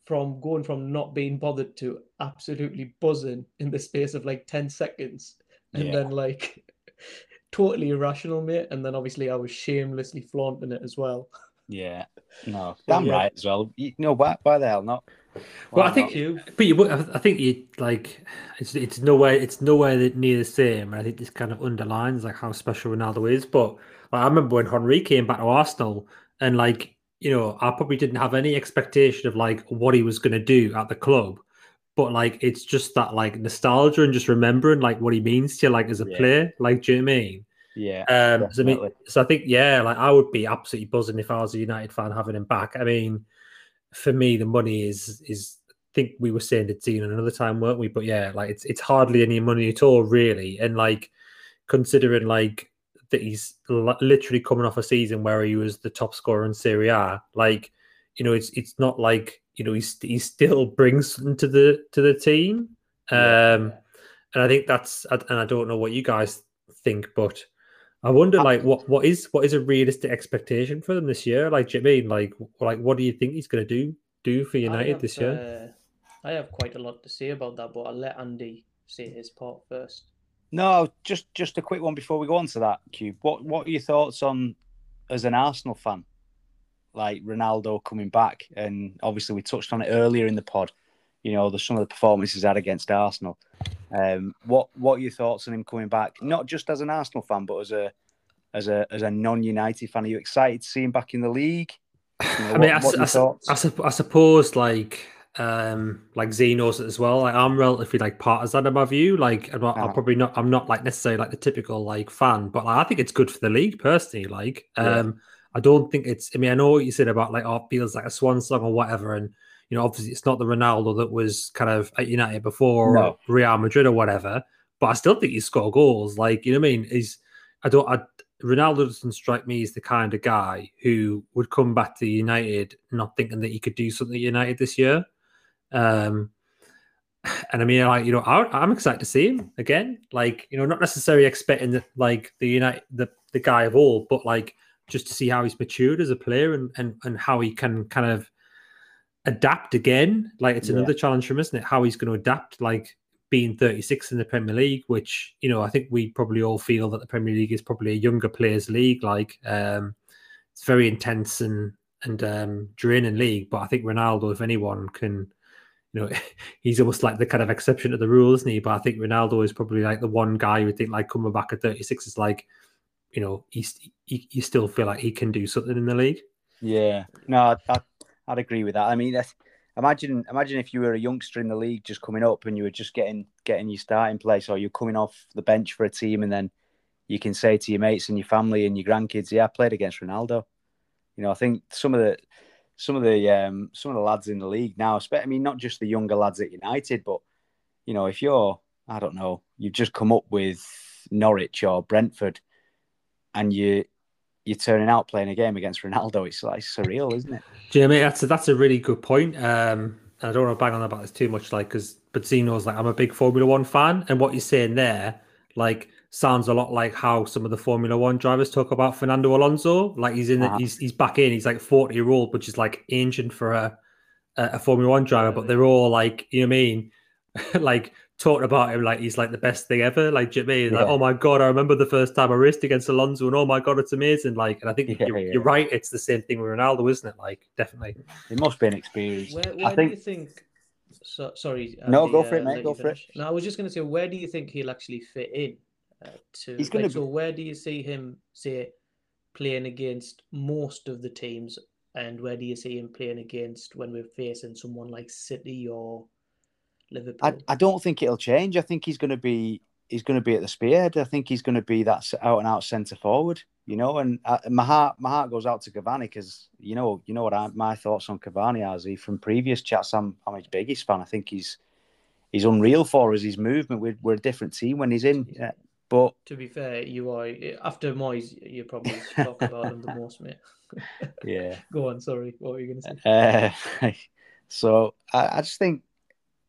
from going from not being bothered to absolutely buzzing in the space of like 10 seconds and Yeah. then like totally irrational, mate. And then obviously I was shamelessly flaunting it as well. yeah, no, So, <laughs> damn yeah. right as well. You know why? Why the hell not? Well, I think, not? You, but you, I I think you like it's it's nowhere it's nowhere near the same. And I think this kind of underlines like how special Ronaldo is. But like, I remember when Henry came back to Arsenal, and like you know, I probably didn't have any expectation of like what he was going to do at the club. But like, it's just that like nostalgia and just remembering like what he means to you, like as a Yeah. player. Like, do you know what I mean? Yeah, Um, so, I mean, so I think, yeah, like I would be absolutely buzzing if I was a United fan having him back. I mean, for me, the money is is. I think we were saying to Dean another time, weren't we? But yeah, like it's it's hardly any money at all, really. And like considering like that he's literally coming off a season where he was the top scorer in Serie A, like you know, it's it's not like you know he's he still brings something to the to the team. Um, and I think that's and I don't know what you guys think, but I wonder like what what is what is a realistic expectation for them this year? Like, do you I mean like like what do you think he's going to do do for United have, this year? uh, I have quite a lot to say about that, but I'll let Andy say his part first. No, just just a quick one before we go on to that, Cube. What what are your thoughts on as an Arsenal fan, like Ronaldo coming back? And obviously we touched on it earlier in the pod. You know, the some of the performances he's had against Arsenal. Um, what what are your thoughts on him coming back? Not just as an Arsenal fan, but as a as a as a non-United fan. Are you excited to see him back in the league? You know, I mean, what- I, what I? I, I suppose like um like Z knows it as well. Like I'm relatively like partisan in my view. Like I'm, not, I'm Uh-huh. probably not. I'm not like necessarily like the typical like fan, but like, I think it's good for the league personally. Like Yeah. I don't think it's. I mean, I know what you said about like oh, it feels like a swan song or whatever, and you know, obviously it's not the Ronaldo that was kind of at United before No. or Real Madrid or whatever. But I still think he score goals. Like you know, what I mean, he's. I don't. I, Ronaldo doesn't strike me as the kind of guy who would come back to United not thinking that he could do something at United this year. Um, and I mean, like you know, I, I'm excited to see him again. Like you know, not necessarily expecting that like the United the the guy of all, but like just to see how he's matured as a player and and and how he can kind of adapt again. Like it's Yeah. another challenge for him, isn't it? How he's going to adapt, like being 36 in the Premier League, which you know I think we probably all feel that the Premier League is probably a younger players' league. Like um, it's very intense and and um, draining league. But I think Ronaldo, if anyone can, you know, <laughs> he's almost like the kind of exception to the rule, isn't he? But I think Ronaldo is probably like the one guy who think like coming back at 36 is like, you know, he's he, you still feel like he can do something in the league. Yeah, no, I'd, I'd, I'd agree with that. I mean, imagine imagine if you were a youngster in the league just coming up and you were just getting getting your starting place, or you're coming off the bench for a team, and then you can say to your mates and your family and your grandkids, "Yeah, I played against Ronaldo." You know, I think some of the some of the um, some of the lads in the league now, I mean, not just the younger lads at United, but you know, if you're, I don't know, you've just come up with Norwich or Brentford, and you you're turning out playing a game against Ronaldo, it's like surreal, isn't it? Jamie, that's a, that's a really good point. Um, I don't want to bang on about this too much, like because but Z knows like I'm a big Formula One fan, and what you're saying there, like sounds a lot like how some of the Formula One drivers talk about Fernando Alonso. Like he's in, uh-huh. he's he's back in. He's like 40 year old, which is like ancient for a a Formula One driver. But they're all like, you know what I mean? <laughs> like talking about him like he's like the best thing ever. Like, do you know I mean? Like, oh my god, I remember the first time I raced against Alonso, and oh my god, it's amazing. Like, and I think yeah, you're, yeah. you're, right. It's the same thing with Ronaldo, isn't it? Like, definitely. It must be an experience. Where, where I think... do you think? So, sorry. Andy, no, go for uh, it, mate. Go for it. No, I was just going to say, where do you think he'll actually fit in? Uh, to he's going like, to. So, where do you see him say playing against most of the teams, and where do you see him playing against when we're facing someone like City or? Liverpool? I, I don't think it'll change. I think he's going to be he's going to be at the spearhead. I think he's going to be that out and out centre forward. You know, and uh, my heart my heart goes out to Cavani because you know you know what I, my thoughts on Cavani are. He from previous chats, I'm I'm his biggest fan. I think he's he's unreal for us. His movement, we're, we're a different team when he's in. Yeah. But to be fair, you are after Moyes, you probably talk about him the most, mate. yeah. <laughs> Go on. Sorry, what were you going to say? Uh, <laughs> so I, I just think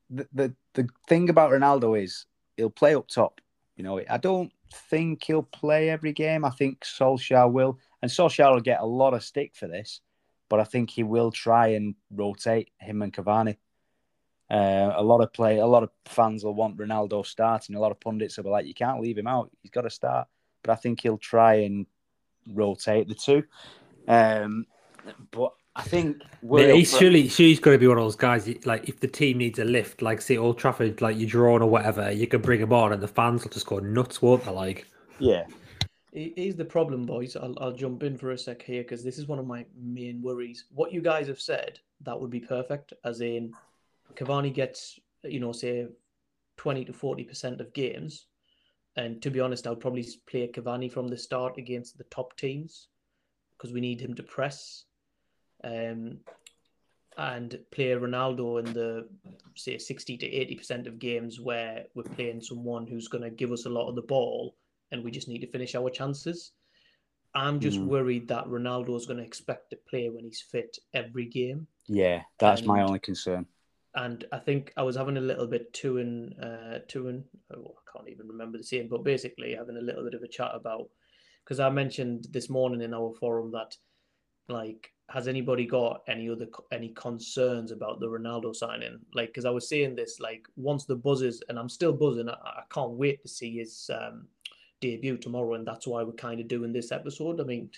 the, the the thing about Ronaldo is he'll play up top. You know, I don't think he'll play every game. I think Solskjaer will, and Solskjaer will get a lot of stick for this, but I think he will try and rotate him and Cavani. Uh, a lot of play, a lot of fans will want Ronaldo starting. A lot of pundits will be like, "You can't leave him out; he's got to start." But I think he'll try and rotate the two. Um, but I think yeah, he's surely he's going to be one of those guys. Like if the team needs a lift, like say Old Trafford, like you're drawn or whatever, you can bring him on, and the fans will just go nuts, won't they? Like, yeah. Here's the problem, boys. I'll, I'll jump in for a sec here because this is one of my main worries. What you guys have said, that would be perfect. As in, Cavani gets, you know, say, twenty to forty percent of games, and to be honest, I would probably play Cavani from the start against the top teams because we need him to press um, and play Ronaldo in the say 60 to 80 percent of games where we're playing someone who's going to give us a lot of the ball and we just need to finish our chances. I'm just mm. worried that Ronaldo is going to expect to play when he's fit every game. Yeah, that's and, my only concern. And I think I was having a little bit to and uh, to and oh, I can't even remember the same, but basically having a little bit of a chat about because I mentioned this morning in our forum that like has anybody got any other any concerns about the Ronaldo signing? Like, because I was saying this, like, once the buzzes, and I'm still buzzing. I, I can't wait to see his um, debut tomorrow, and that's why we're kind of doing this episode. I mean,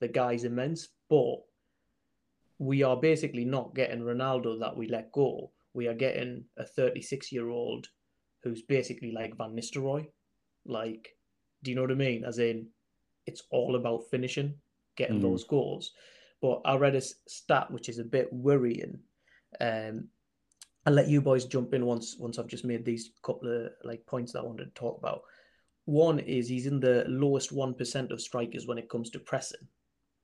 the guy's immense, but we are basically not getting Ronaldo that we let go. We are getting a 36 year old who's basically like Van Nistelrooy. Like, do you know what I mean? As in, it's all about finishing, getting mm. those goals. But I read a stat which is a bit worrying. Um, I'll let you boys jump in once once I've just made these couple of like points that I wanted to talk about. One is he's in the lowest one percent of strikers when it comes to pressing,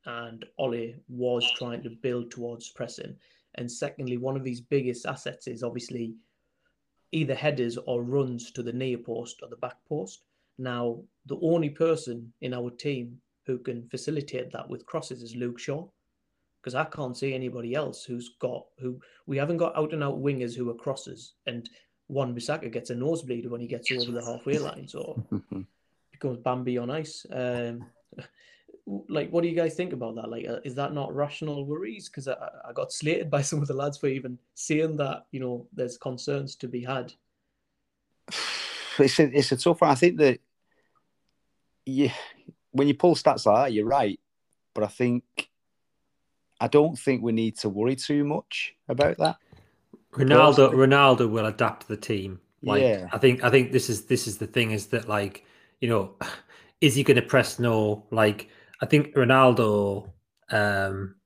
and Ole was trying to build towards pressing. And secondly, one of his biggest assets is obviously either headers or runs to the near post or the back post. Now, the only person in our team who can facilitate that with crosses is Luke Shaw because I can't see anybody else who's got who we haven't got out and out wingers who are crosses, and Wan-Bissaka gets a nosebleed when he gets over the halfway line, so <laughs> becomes Bambi on ice. Um, like, what do you guys think about that? Like, uh, is that not rational worries? Because I, I got slated by <laughs> some of the lads for even saying that you know there's concerns to be had. It's a, it's a tough one. I think that you when you pull stats like that, you're right, but I think I don't think we need to worry too much about that. Ronaldo, Ronaldo will adapt the team. Like, yeah. I think, I think this is this is the thing is that like, you know, <sighs> is he going to press no? Like, I think Ronaldo, um,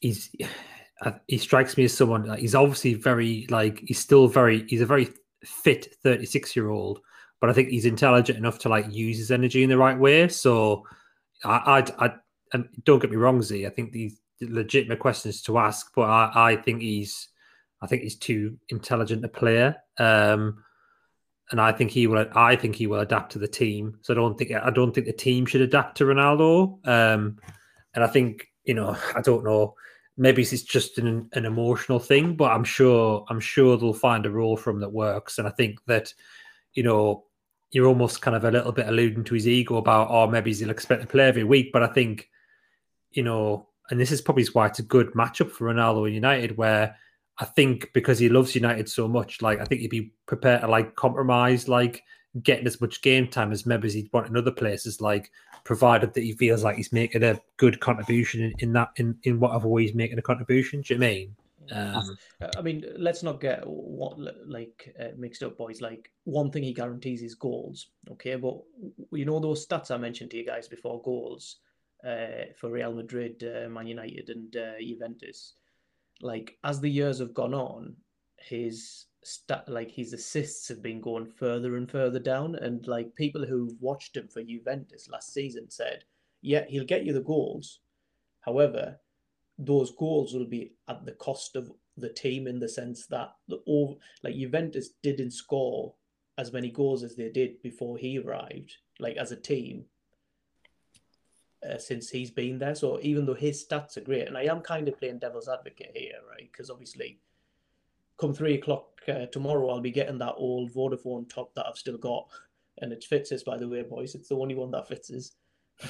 he's <sighs> he strikes me as someone like he's obviously very like he's still very he's a very fit 36 year old but I think he's intelligent enough to like use his energy in the right way. So I, I, I and don't get me wrong, Z. I think these legitimate questions to ask, but I, I think he's, I think he's too intelligent a player. Um, and I think he will. I think he will adapt to the team. So I don't think I don't think the team should adapt to Ronaldo. Um, and I think you know <laughs> I don't know. Maybe it's just an, an emotional thing, but I'm sure I'm sure they'll find a role for him that works. And I think that you know you're almost kind of a little bit alluding to his ego about, oh, maybe he'll expect to play every week. But I think you know, and this is probably why it's a good matchup for Ronaldo and United, where I think because he loves United so much, like I think he'd be prepared to like compromise, like getting as much game time as maybe he'd want in other places, like provided that he feels like he's making a good contribution in, in that in, in whatever way he's making a contribution. Do you know I mean? Um, I mean, let's not get what like uh, mixed up, boys. Like one thing he guarantees is goals. Okay, but you know those stats I mentioned to you guys before goals uh, for Real Madrid, uh, Man United, and uh, Juventus like as the years have gone on, his stat like his assists have been going further and further down. And like people who watched him for Juventus last season said, yeah, he'll get you the goals. However, those goals will be at the cost of the team in the sense that the all like Juventus didn't score as many goals as they did before he arrived, like as a team uh, since he's been there. So even though his stats are great, and I am kind of playing devil's advocate here, right? Because obviously, come three o'clock uh, tomorrow, I'll be getting that old Vodafone top that I've still got, and it fits us, by the way, boys. It's the only one that fits us.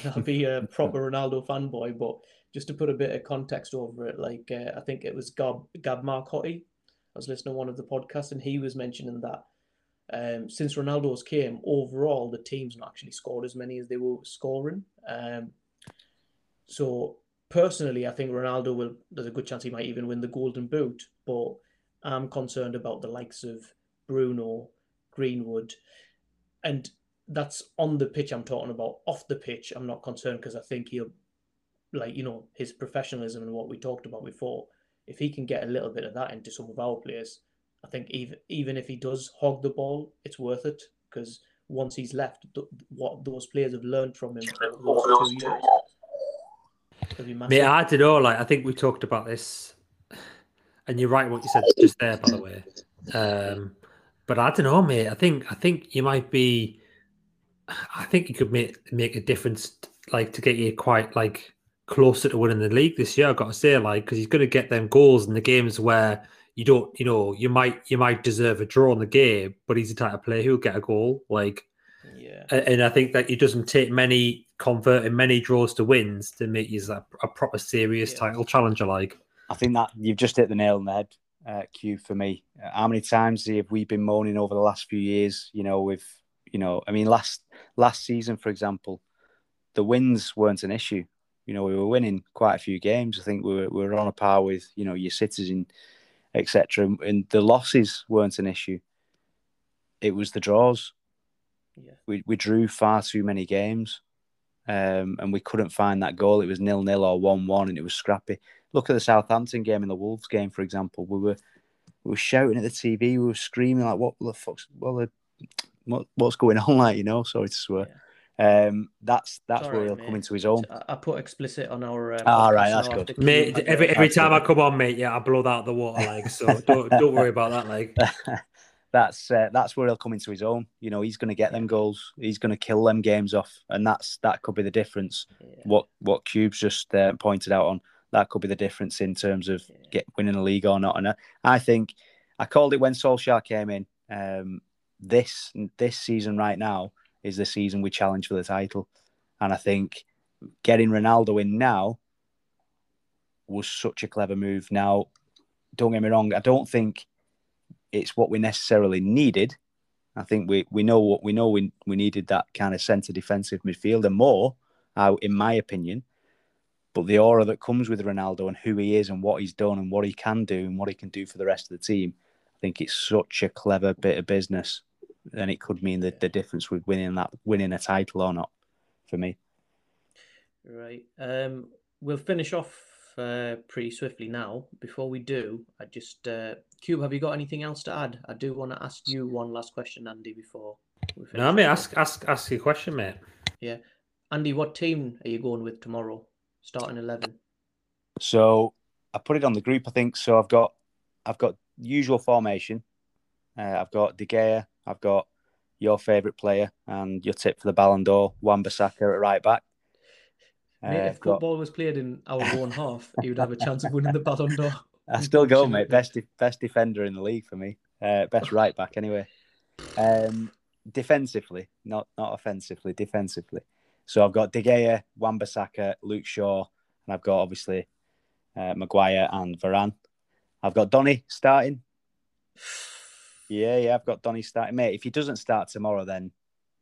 <laughs> I'll be a <laughs> proper Ronaldo fanboy, but just to put a bit of context over it, like uh, I think it was Gab Gab Marcotti. I was listening to one of the podcasts, and he was mentioning that um, since Ronaldo's came, overall the team's not actually scored as many as they were scoring. Um, so personally, I think Ronaldo will. There's a good chance he might even win the Golden Boot, but I'm concerned about the likes of Bruno, Greenwood, and that's on the pitch. I'm talking about off the pitch. I'm not concerned because I think he'll, like you know, his professionalism and what we talked about before. If he can get a little bit of that into some of our players, I think even even if he does hog the ball, it's worth it because once he's left, what those players have learned from him over those two years Mate, I don't know. Like, I think we talked about this, and you're right what you said just there, by the way. Um, but I don't know, mate. I think I think you might be. I think you could make make a difference, like to get you quite like closer to winning the league this year. I've got to say, like, because he's going to get them goals in the games where you don't, you know, you might you might deserve a draw in the game, but he's the type of player who'll get a goal. Like, yeah. And I think that he doesn't take many converting many draws to wins to make you a, a proper serious yeah. title challenger. Like, I think that you've just hit the nail on the head, uh, Q, for me. Uh, how many times have we been moaning over the last few years? You know, with you know, I mean, last last season, for example, the wins weren't an issue. You know, we were winning quite a few games. I think we were, we were on a par with you know your citizen, etc. And the losses weren't an issue. It was the draws yeah. We we drew far too many games, um, and we couldn't find that goal. It was nil nil or one one, and it was scrappy. Look at the Southampton game and the Wolves game, for example. We were we were shouting at the TV. We were screaming like, "What the fuck's what what, what's going on?" <laughs> Like you know. Sorry to swear. Yeah. Um, that's that's where he'll mate. come into his own. I put explicit on our. Um, All right, that's good. Mate, every every time I come on, mate, yeah, I blow that out the water, like so. <laughs> don't don't worry about that, like. <laughs> that's uh, that's where he'll come into his own. You know, he's going to get them goals. He's going to kill them games off, and that's that could be the difference. Yeah. What what Cubes just uh, pointed out on that could be the difference in terms of yeah. get winning a league or not. And I, I think I called it when Solskjaer came in. Um, this this season right now is the season we challenge for the title, and I think getting Ronaldo in now was such a clever move. Now, don't get me wrong, I don't think it's what we necessarily needed. I think we, we know what we know. We, we needed that kind of centre defensive midfielder more, uh, in my opinion. But the aura that comes with Ronaldo and who he is and what he's done and what he can do and what he can do for the rest of the team, I think it's such a clever bit of business, and it could mean that the difference with winning that winning a title or not, for me. Right. Um, we'll finish off uh, pretty swiftly now. Before we do, I just uh, Cube, have you got anything else to add? I do want to ask you one last question, Andy. Before we No, finish mate, it. ask ask ask your question, mate. Yeah, Andy, what team are you going with tomorrow? Starting eleven. So I put it on the group, I think. So I've got I've got usual formation. Uh, I've got De Gea. I've got your favourite player and your tip for the Ballon d'Or, Wan-Bissaka at right back. Uh, if got- football was played in our one half, he would have a chance of winning the Ballon d'Or. <laughs> I still go, mate. Best de- best defender in the league for me. Uh, best right back, anyway. Um, defensively, not not offensively, defensively. So I've got De Gea, Wan-Bissaka, Luke Shaw, and I've got obviously uh, Maguire and Varane. I've got Donny starting. <sighs> <sighs> <sighs> Yeah, yeah, I've got Donny starting, mate. If he doesn't start tomorrow, then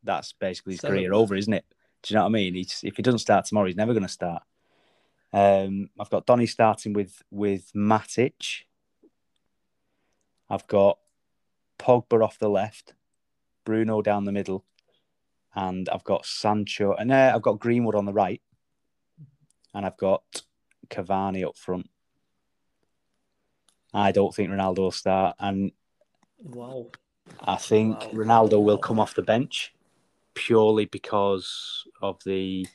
that's basically his career over, isn't it? Do you know what I mean? He's, if he doesn't start tomorrow, he's never going to start. Um, I've got Donny starting with with Matic. I've got Pogba off the left, Bruno down the middle, and I've got Sancho and uh, I've got Greenwood on the right, and I've got Cavani up front. I don't think Ronaldo will start, and Wow. I think Wow. Ronaldo will come off the bench purely because of the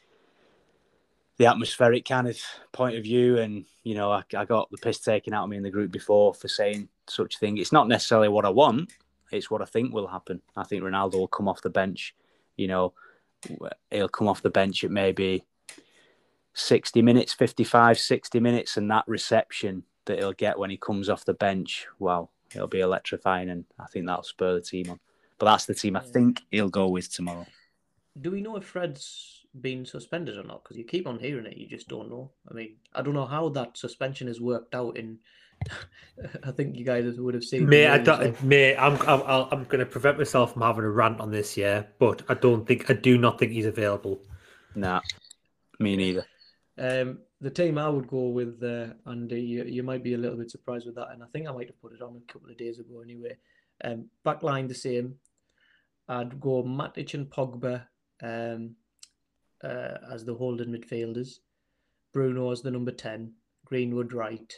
the atmospheric kind of point of view. And you know, I, I got the piss taken out of me in the group before for saying such a thing. It's not necessarily what I want; it's what I think will happen. I think Ronaldo will come off the bench. You know, he'll come off the bench at maybe 60 minutes, 55, 60 minutes, and that reception that he'll get when he comes off the bench, wow, it'll be electrifying, and I think that'll spur the team on. But that's the team I Yeah. think he'll go with tomorrow. Do we know if Fred's been suspended or not? Because you keep on hearing it, you just don't know. I mean, I don't know how that suspension has worked out. In, <laughs> I think you guys would have seen. the Mate, I news, don't, like- mate, I'm I'm I'll- I'm going to prevent myself from having a rant on this, yeah. But I don't think I do not think he's available. Nah, me neither. Um, the team I would go with, uh, Andy, you, you might be a little bit surprised with that, and I think I might have put it on a couple of days ago anyway. Um, backline the same. I'd go Matic and Pogba um, uh, as the holding midfielders. Bruno as the number 10. Greenwood right.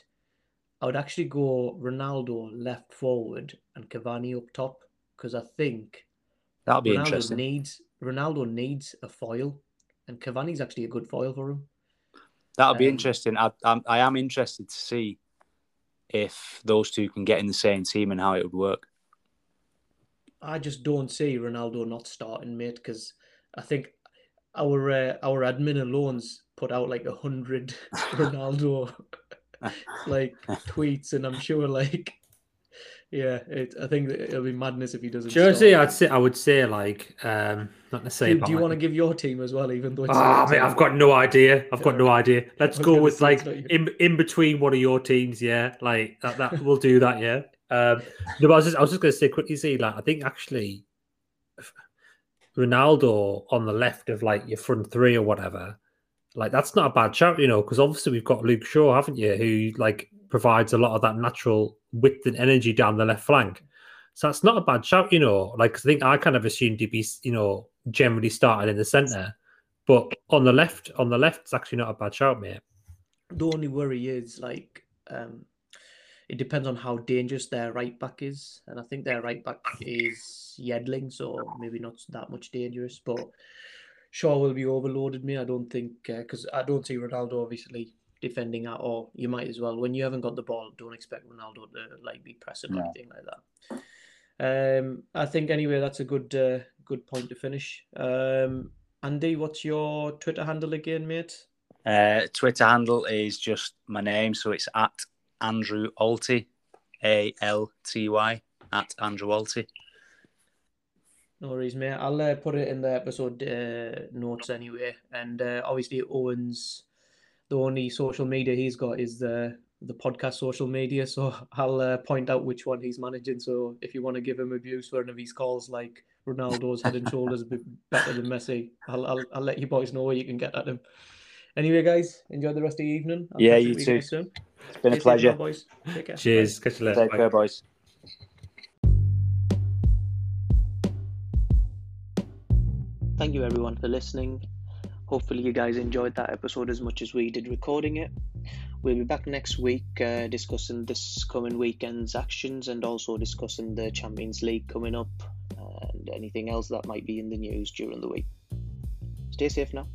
I would actually go Ronaldo left forward and Cavani up top because I think That'll be Ronaldo interesting. needs Ronaldo needs a foil, and Cavani's actually a good foil for him. That'll be um, interesting. I, I'm, I am interested to see if those two can get in the same team and how it would work. I just don't see Ronaldo not starting, mate, because I think our uh, our admin alone's put out like a hundred <laughs> Ronaldo <laughs> like <laughs> tweets, and I'm sure like yeah, it, I think it'll be madness if he doesn't. Jersey, start. I'd say I would say like um not necessarily. Do, do you want to give your team as well, even though it's Ah, mate, I've got no idea. I've got no idea. Let's go with like it's not you. in in between one of your teams. Yeah, like that. That we'll do that. Yeah. Um, no, but I was just I was just going to say quickly. See, like I think actually, Ronaldo on the left of like your front three or whatever, like that's not a bad shout, you know, because obviously we've got Luke Shaw, haven't you, who like provides a lot of that natural width and energy down the left flank. So that's not a bad shout, you know. Like I think I kind of assumed he'd be, you know, generally started in the centre, but on the left, on the left, it's actually not a bad shout, mate. The only worry is like um, it depends on how dangerous their right back is, and I think their right back is Yedlin, so maybe not that much dangerous. But Shaw will be overloaded. Me, I don't think because I don't see Ronaldo obviously defending at all. You might as well when you haven't got the ball. Don't expect Ronaldo to like be pressing or anything like that. Um, I think anyway that's a good uh, good point to finish. Um, Andy, what's your Twitter handle again, mate? Uh, Twitter handle is just my name, so it's at Andrew Alty, A L T Y, at Andrew Alty. No worries, mate. I'll uh, put it in the episode uh, notes anyway. And uh, obviously, Owen's the only social media he's got is the the podcast social media. So <laughs> I'll uh, point out which one he's managing. So if you want to give him abuse for one of his calls, like Ronaldo's head and shoulders be- <laughs> better than Messi, I'll, I'll I'll let you boys know where you can get at him. Anyway, guys, enjoy the rest of the evening. I'll Yeah, you too. soon. It's been a Stay safe pleasure. now, boys. Take care. Bye. Cheers. Catch you later. Take Bye. care, boys. Thank you everyone for listening. Hopefully, you guys enjoyed that episode as much as we did recording it. We'll be back next week uh, discussing this coming weekend's actions and also discussing the Champions League coming up. And anything else that might be in the news during the week. Stay safe now.